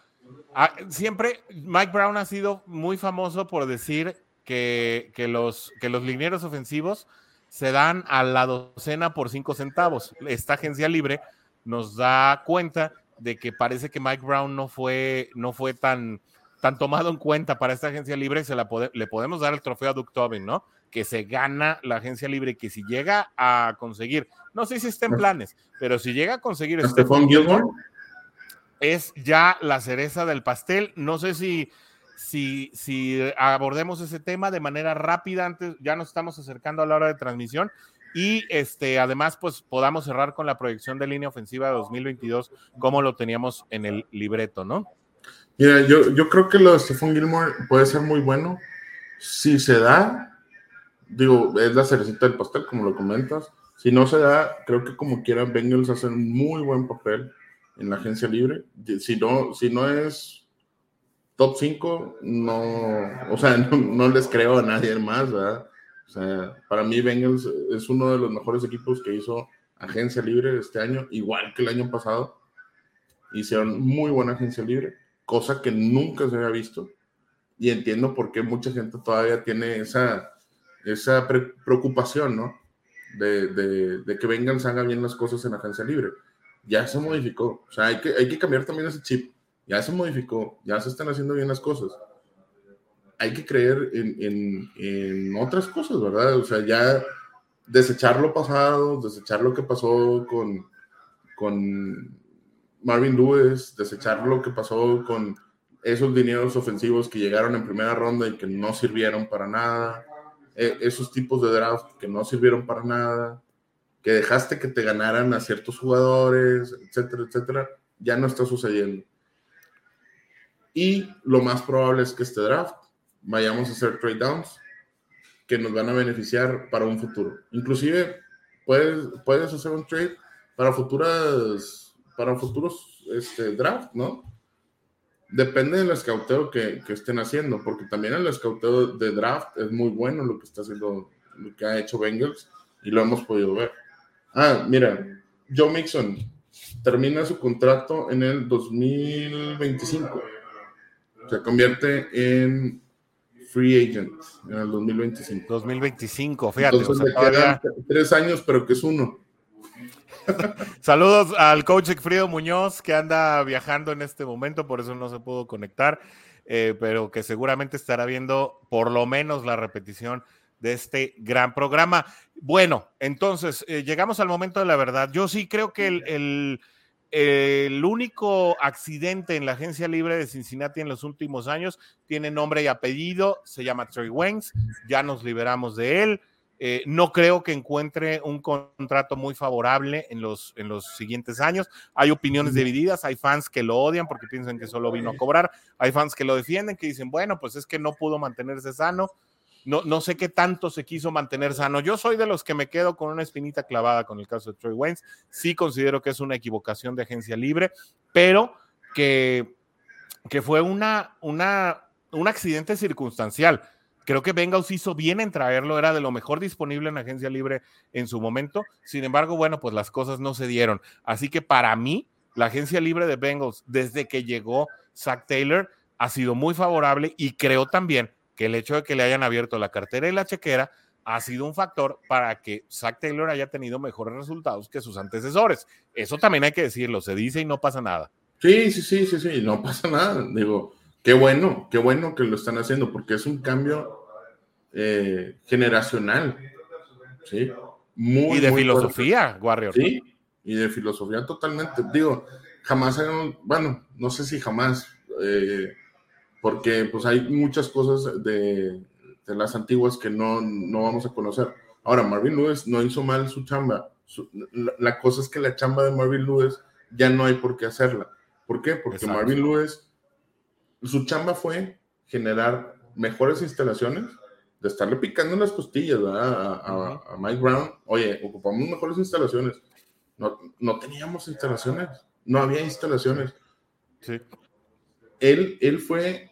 siempre Mike Brown ha sido muy famoso por decir que, los, que los linieros ofensivos se dan a la docena por cinco centavos. Esta agencia libre nos da cuenta de que parece que Mike Brown no fue, no fue tan, tan tomado en cuenta para esta agencia libre. Se la le podemos dar el trofeo a Duke Tobin, ¿no? Que se gana la agencia libre, que si llega a conseguir no sé si está en planes, pero si llega a conseguir
Stephon Gilmore,
es ya la cereza del pastel. No sé si, si, si abordemos ese tema de manera rápida, antes ya nos estamos acercando a la hora de transmisión. Y este, además, pues podamos cerrar con la proyección de línea ofensiva de 2022, como lo teníamos en el libreto, ¿no?
Mira, yo, yo creo que lo de Stephon Gilmore puede ser muy bueno. Si se da, digo, es la cerecita del pastel, como lo comentas. Si no se da, creo que como quiera Bengals hacen muy buen papel en la agencia libre. Si no, si no es top 5, no, o sea, no, les creo a nadie más, ¿verdad? O sea, para mí Bengals es uno de los mejores equipos que hizo agencia libre este año, igual que el año pasado. Hicieron muy buena agencia libre, cosa que nunca se había visto. Y entiendo por qué mucha gente todavía tiene esa, esa preocupación, ¿no? de, de, que vengan, se hagan bien las cosas en agencia libre. Ya se modificó. O sea, hay que, hay que cambiar también ese chip. Ya se modificó. Ya se están haciendo bien las cosas. Hay que creer en, en, otras cosas, ¿verdad? O sea, ya desechar lo pasado, desechar lo que pasó con, con Marvin Lewis, desechar lo que pasó con esos dineros ofensivos que llegaron en primera ronda y que no sirvieron para nada e, esos tipos de draft que no sirvieron para nada, que dejaste que te ganaran a ciertos jugadores, etcétera, etcétera, ya no está sucediendo. Y lo más probable es que este draft vayamos a hacer trade downs que nos van a beneficiar para un futuro. Inclusive puedes, puedes hacer un trade para futuras, para futuros este, draft, ¿no? Depende del escauteo que, que, estén haciendo, porque también el escauteo de draft es muy bueno lo que está haciendo, lo que ha hecho Bengals y lo hemos podido ver. Ah, mira, Joe Mixon termina su contrato en el 2025. Se convierte en free agent en el 2025.
2025, fíjate.
Entonces quedan tres años, pero que es uno.
Saludos al coach Frido Muñoz que anda viajando en este momento, por eso no se pudo conectar, eh, pero que seguramente estará viendo por lo menos la repetición de este gran programa. Bueno, entonces eh, llegamos al momento de la verdad. Yo sí creo que el, el, único accidente en la agencia libre de Cincinnati en los últimos años tiene nombre y apellido, se llama Trey Waynes, ya nos liberamos de él. Eh, no creo que encuentre un contrato muy favorable en los, en los siguientes años. Hay opiniones divididas, hay fans que lo odian porque piensan que solo vino a cobrar, hay fans que lo defienden, que dicen, bueno, pues es que no pudo mantenerse sano no, no sé qué tanto se quiso mantener sano. Yo soy de los que me quedo con una espinita clavada con el caso de Troy Waynes. Sí considero que es una equivocación de agencia libre, pero que, que fue una, una, un accidente circunstancial. Creo que Bengals hizo bien en traerlo, era de lo mejor disponible en agencia libre en su momento. Sin embargo, bueno, pues las cosas no se dieron. Así que para mí, la agencia libre de Bengals, desde que llegó Zach Taylor, ha sido muy favorable y creo también que el hecho de que le hayan abierto la cartera y la chequera ha sido un factor para que Zach Taylor haya tenido mejores resultados que sus antecesores. Eso también hay que decirlo, se dice y no pasa nada.
Sí, sí, sí, sí, sí, no pasa nada. Digo, qué bueno, qué bueno que lo están haciendo, porque es un cambio eh, generacional. Sí,
muy. Y de filosofía, Warrior.
Sí, y de filosofía totalmente. Digo, jamás, bueno, no sé si jamás. Eh, porque pues hay muchas cosas de, las antiguas que no, vamos a conocer. Ahora, Marvin Lewis no hizo mal su chamba. la, cosa es que la chamba de Marvin Lewis ya no hay por qué hacerla. ¿Por qué? Porque Marvin Lewis, su chamba fue generar mejores instalaciones, de estarle picando las costillas a, a, Mike Brown. Oye, ocupamos mejores instalaciones. No, no teníamos instalaciones, no había instalaciones. Sí. Él, él fue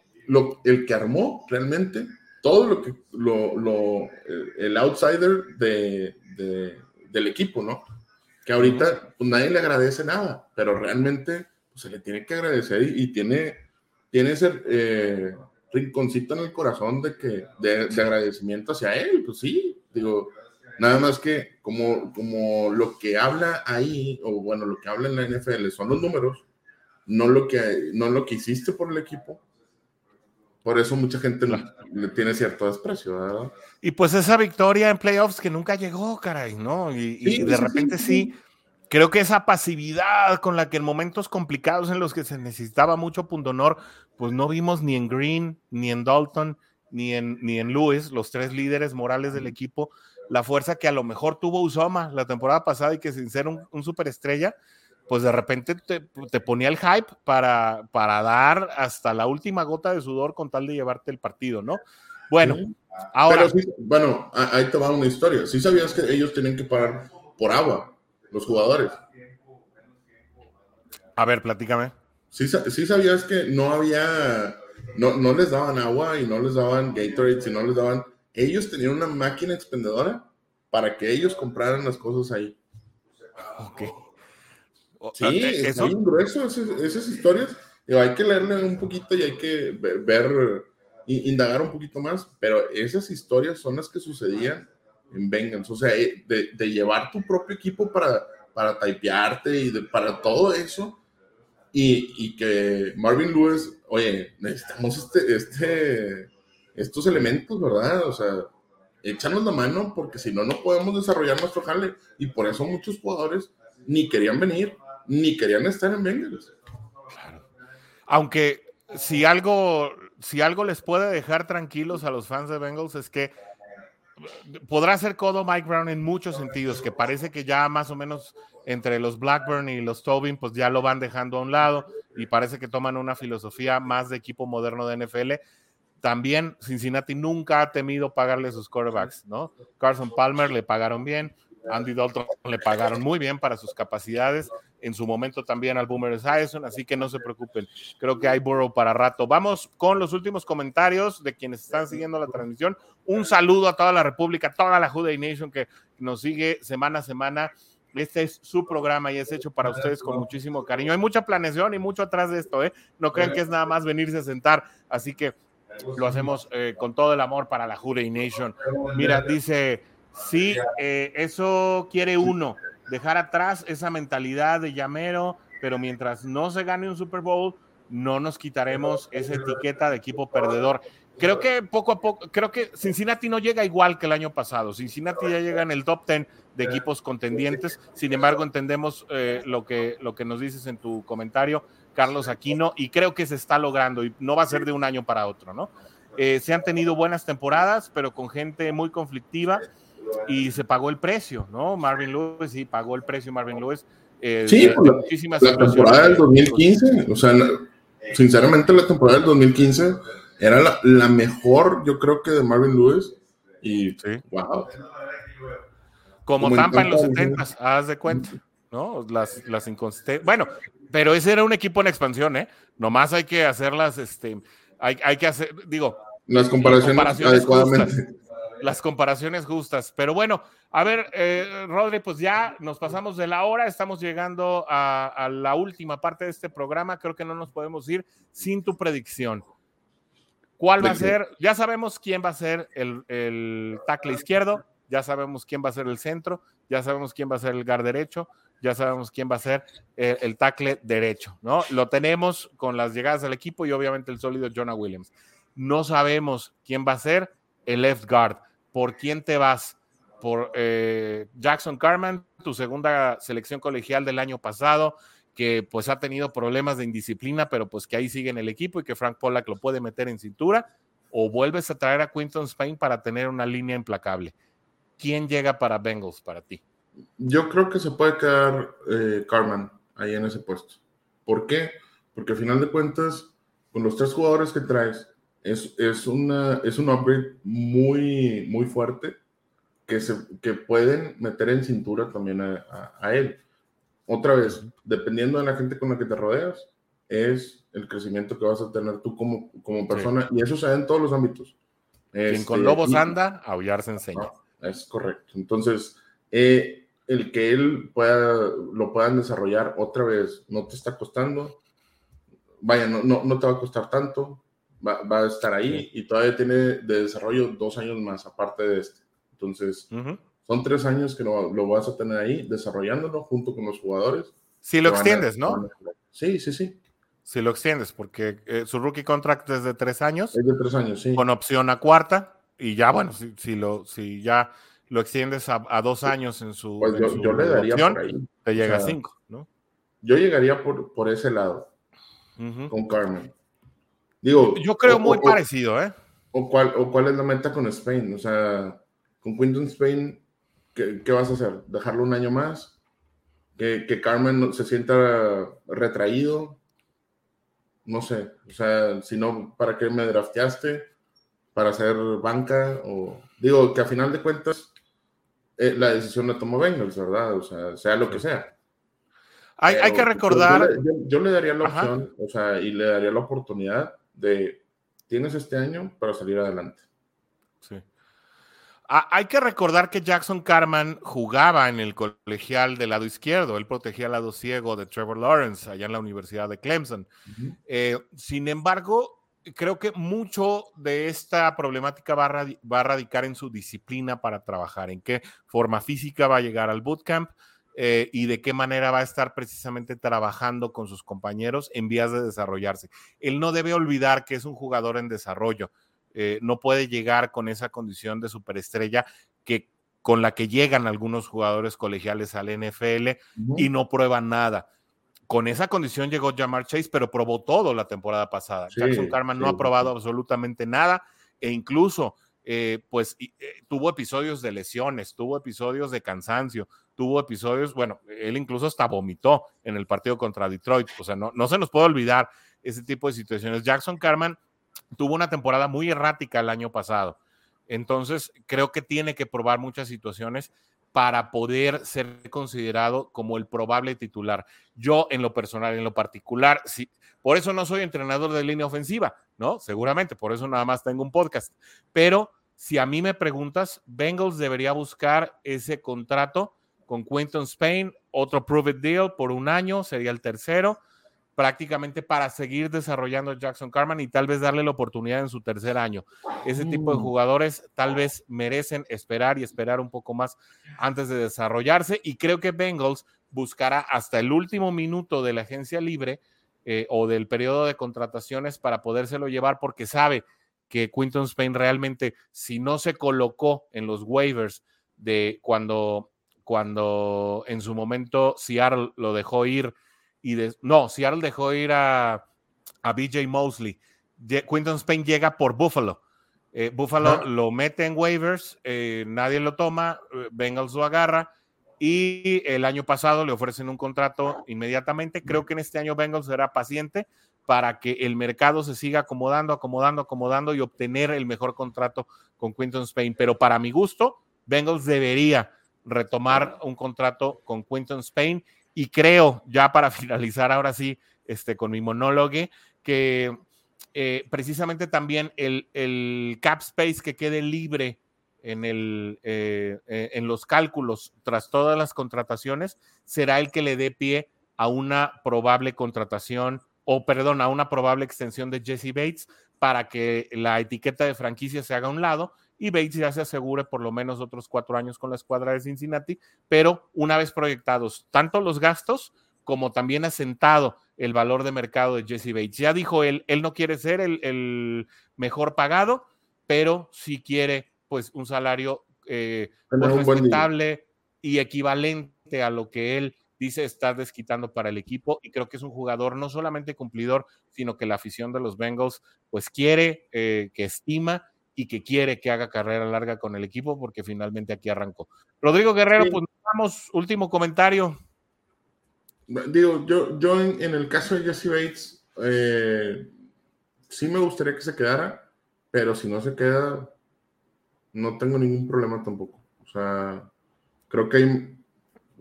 el que armó realmente todo lo que lo, el outsider de, del equipo, ¿no? Que ahorita pues, nadie le agradece nada, pero realmente pues, se le tiene que agradecer y, tiene, tiene ese eh, rinconcito en el corazón de que de, agradecimiento hacia él, pues sí, digo, nada más que como, como lo que habla ahí, o bueno, lo que habla en la NFL son los números, no lo que, no lo que hiciste por el equipo, por eso mucha gente le tiene cierto desprecio, ¿verdad?
Y pues esa victoria en playoffs que nunca llegó, caray, ¿no? Y, de repente sí, creo que esa pasividad con la que en momentos complicados en los que se necesitaba mucho punto honor, pues no vimos ni en Green, ni en Dalton, ni en, ni en Lewis, los tres líderes morales del equipo, la fuerza que a lo mejor tuvo Usoma la temporada pasada y que sin ser un, un superestrella, pues de repente te, ponía el hype para, para dar hasta la última gota de sudor con tal de llevarte el partido, ¿no? Bueno, ahora.
bueno, ahí te va una historia. ¿Sí sabías que ellos tienen que pagar por agua, los jugadores?
A ver, platícame.
Sí, sí sabías que no había, no, no les daban agua y no les daban Gatorade, y no les daban. Ellos tenían una máquina expendedora para que ellos compraran las cosas ahí.
Ok.
Sí, eh, es muy grueso esas, historias. hay que leerle un poquito y hay que ver, indagar un poquito más, pero esas historias son las que sucedían en Bengals. O sea, eh, de, llevar tu propio equipo para, para typearte y para todo eso. Y, que Marvin Lewis, oye, necesitamos este, este, estos elementos, ¿verdad? O sea, échanos la mano porque si no, no podemos desarrollar nuestro jale. Y por eso muchos jugadores ni querían venir ni querían estar en Bengals.
Aunque si algo, si algo les puede dejar tranquilos a los fans de Bengals es que podrá ser codo Mike Brown en muchos sentidos, que parece que ya más o menos entre los Blackburn y los Tobin, pues ya lo van dejando a un lado y parece que toman una filosofía más de equipo moderno de NFL. También Cincinnati nunca ha temido pagarle sus quarterbacks, ¿no? Carson Palmer le pagaron bien, Andy Dalton le pagaron muy bien para sus capacidades. En su momento también al Boomer Esiason, así que no se preocupen. Creo que hay Burrow para rato. Vamos con los últimos comentarios de quienes están siguiendo la transmisión. Un saludo a toda la República, toda la Juday Nation que nos sigue semana a semana. Este es su programa y es hecho para ustedes con muchísimo cariño. Hay mucha planeación y mucho atrás de esto, ¿eh? No crean que es nada más venirse a sentar. Así que lo hacemos eh, con todo el amor para la Juday Nation. Mira, dice Sí, eh, eso quiere uno, dejar atrás esa mentalidad de llamero, pero mientras no se gane un Super Bowl, no nos quitaremos esa etiqueta de equipo perdedor. Creo que poco a poco, creo que Cincinnati no llega igual que el año pasado. Cincinnati ya llega en el top 10 de equipos contendientes. Sin embargo, entendemos eh, lo, que, lo que nos dices en tu comentario, Carlos Aquino, y creo que se está logrando y no va a ser de un año para otro, ¿no? Eh, se han tenido buenas temporadas, pero con gente muy conflictiva y se pagó el precio, ¿no? Marvin Lewis sí pagó el precio Marvin Lewis.
Eh, sí, la, temporada del 2015, o sea, sinceramente la temporada del 2015 era la, mejor, yo creo que de Marvin Lewis y wow.
Como, Tampa en los 70, haz de cuenta, ¿no? Las, las inconsistencias. Bueno, pero ese era un equipo en expansión, ¿eh? Nomás hay que hacerlas, este, hay, hay que hacer, digo,
las comparaciones, adecuadamente
las comparaciones justas. Pero bueno, a ver, eh, Rodri, pues ya nos pasamos de la hora, estamos llegando a, la última parte de este programa, creo que no nos podemos ir sin tu predicción. ¿Cuál va a ser? Ya sabemos quién va a ser el, el tackle izquierdo, ya sabemos quién va a ser el centro, ya sabemos quién va a ser el guard derecho, ya sabemos quién va a ser el, el tackle derecho, ¿no? Lo tenemos con las llegadas del equipo y obviamente el sólido Jonah Williams. No sabemos quién va a ser el left guard. ¿Por quién te vas? Por eh, Jackson Carman, tu segunda selección colegial del año pasado, que pues ha tenido problemas de indisciplina, pero pues que ahí sigue en el equipo y que Frank Pollack lo puede meter en cintura, o vuelves a traer a Quinton Spain para tener una línea implacable. ¿Quién llega para Bengals para ti?
Yo creo que se puede quedar eh, Carman ahí en ese puesto. ¿Por qué? Porque al final de cuentas, con los tres jugadores que traes, es, es, una, es un upgrade muy, muy fuerte que, se, que pueden meter en cintura también a, a, él. Otra vez, dependiendo de la gente con la que te rodeas, es el crecimiento que vas a tener tú como, como persona, y eso se da en todos los ámbitos.
Quien con este, lobos anda, aullar se enseña.
es correcto. Entonces, eh, el que él pueda, lo puedan desarrollar otra vez no te está costando. Vaya, no, no, no te va a costar tanto va, a estar ahí y todavía tiene de desarrollo dos años más aparte de este. Entonces, son tres años que lo, lo, vas a tener ahí desarrollándolo junto con los jugadores.
Si lo extiendes, ¿no?
Sí, sí, sí.
Si lo extiendes, porque eh, su rookie contract es de tres años.
Es de tres años, sí.
Con opción a cuarta. Y ya, bueno, si, si lo, si ya lo extiendes a, a dos años en su,
pues yo, le daría opción, por ahí.
te llega a cinco, ¿no?
Yo llegaría por, por ese lado con Carmen.
Digo, yo creo muy parecido, ¿eh?
O cuál, o cuál es la meta con Spain, o sea, con Quinton Spain, ¿qué, ¿qué, vas a hacer? ¿Dejarlo un año más? ¿Que, que Carmen se sienta retraído? No sé, o sea, si no, ¿para qué me drafteaste? ¿Para hacer banca? O digo, que a final de cuentas, eh, la decisión la tomó Bengals, ¿verdad? O sea, sea lo que sea.
Hay, hay, que recordar.
Yo, yo, le daría la opción, o sea, y le daría la oportunidad de tienes este año para salir adelante.
Sí. Hay que recordar que Jackson Carman jugaba en el colegial del lado izquierdo. Él protegía el lado ciego de Trevor Lawrence allá en la Universidad de Clemson. Eh, sin embargo, creo que mucho de esta problemática va a, va a, radicar en su disciplina para trabajar, en qué forma física va a llegar al bootcamp, eh, y de qué manera va a estar precisamente trabajando con sus compañeros en vías de desarrollarse. Él no debe olvidar que es un jugador en desarrollo. Eh, no puede llegar con esa condición de superestrella que con la que llegan algunos jugadores colegiales al NFL y no prueban nada. Con esa condición llegó Jamar Chase, pero probó todo la temporada pasada. Jackson Carman no ha probado absolutamente nada e incluso eh, pues eh, tuvo episodios de lesiones, tuvo episodios de cansancio, tuvo episodios, bueno, él incluso hasta vomitó en el partido contra Detroit, o sea, no, no se nos puede olvidar ese tipo de situaciones. Jackson Carman tuvo una temporada muy errática el año pasado, entonces creo que tiene que probar muchas situaciones para poder ser considerado como el probable titular. Yo en lo personal, en lo particular, sí, por eso no soy entrenador de línea ofensiva, ¿no? Seguramente, por eso nada más tengo un podcast. Pero si a mí me preguntas, Bengals debería buscar ese contrato con Quinton Spain, otro prove deal por un año, sería el tercero, prácticamente para seguir desarrollando a Jackson Carman y tal vez darle la oportunidad en su tercer año. Ese tipo de mm. jugadores tal vez merecen esperar y esperar un poco más antes de desarrollarse y creo que Bengals buscará hasta el último minuto de la agencia libre eh, o del periodo de contrataciones para podérselo llevar porque sabe que Quinton Spain realmente, si no se colocó en los waivers de cuando, cuando en su momento Seattle lo dejó ir y de, no, Seattle dejó ir a, a BJ Mosley. Quinton Spain llega por Buffalo. Eh, Buffalo lo mete en waivers, eh, nadie lo toma, Bengals lo agarra y el año pasado le ofrecen un contrato inmediatamente. Creo que en este año Bengals será paciente para que el mercado se siga acomodando, acomodando, acomodando y obtener el mejor contrato con Quinton Spain. Pero para mi gusto, Bengals debería retomar un contrato con Quinton Spain y creo, ya para finalizar ahora sí, este, con mi monólogo, que eh, precisamente también el, el cap space que quede libre en, el, eh, eh, en los cálculos tras todas las contrataciones será el que le dé pie a una probable contratación o, perdón, a una probable extensión de Jesse Bates para que la etiqueta de franquicia se haga a un lado y Bates ya se asegure por lo menos otros cuatro años con la escuadra de Cincinnati, pero una vez proyectados tanto los gastos como también asentado el valor de mercado de Jesse Bates. Ya dijo él, él no quiere ser el, el mejor pagado, pero sí quiere pues un salario eh, pues, respetable y equivalente a lo que él dice estar desquitando para el equipo y creo que es un jugador no solamente cumplidor, sino que la afición de los Bengals pues quiere, eh, que estima y que quiere que haga carrera larga con el equipo porque finalmente aquí arrancó. Rodrigo Guerrero, pues vamos, último comentario.
Digo, yo, yo en, el caso de Jesse Bates, eh, sí me gustaría que se quedara, pero si no se queda, no tengo ningún problema tampoco. O sea, creo que hay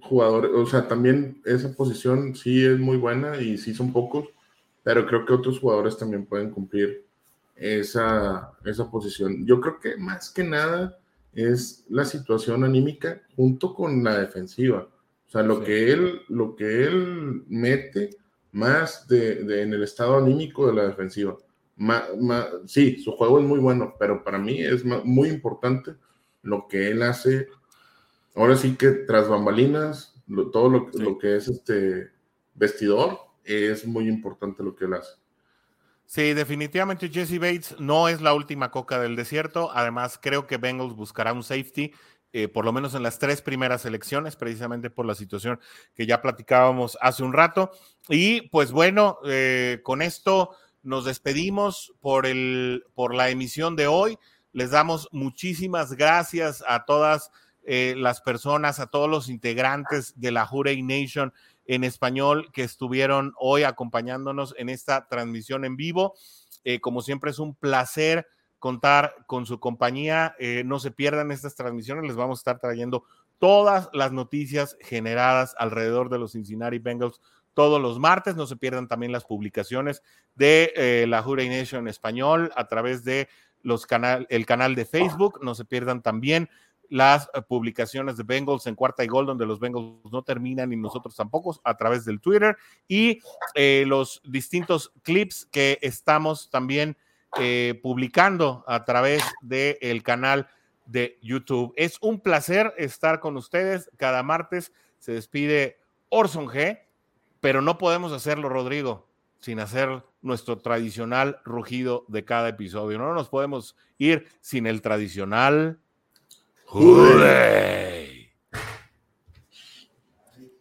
jugadores, o sea, también esa posición sí es muy buena y sí son pocos, pero creo que otros jugadores también pueden cumplir esa, esa posición. Yo creo que más que nada es la situación anímica junto con la defensiva. O sea, lo, que, él, lo que él mete más de, en el estado anímico de la defensiva sí, su juego es muy bueno, pero para mí es muy importante lo que él hace. Ahora sí que tras bambalinas, todo lo, lo, que es este vestidor, es muy importante lo que él hace.
Sí, definitivamente Jesse Bates no es la última coca del desierto. Además, creo que Bengals buscará un safety, eh, por lo menos en las tres primeras elecciones, precisamente por la situación que ya platicábamos hace un rato. Y pues bueno, eh, con esto nos despedimos por, el, por la emisión de hoy. Les damos muchísimas gracias a todas eh, las personas, a todos los integrantes de la Jurey Nation en español que estuvieron hoy acompañándonos en esta transmisión en vivo. Eh, como siempre es un placer contar con su compañía. Eh, no se pierdan estas transmisiones, les vamos a estar trayendo todas las noticias generadas alrededor de los Cincinnati Bengals todos los martes. No se pierdan también las publicaciones de eh, la Jura Nation español a través de el canal de Facebook. No se pierdan también las eh, publicaciones de Bengals en cuarta y gol, donde los Bengals no terminan y nosotros tampoco, a través del Twitter y eh, los distintos clips que estamos también publicando a través del canal de YouTube. Es un placer estar con ustedes cada martes. Se despide Orson G pero no podemos hacerlo, Rodrigo, sin hacer nuestro tradicional rugido de cada episodio. No nos podemos ir sin el tradicional. ほ。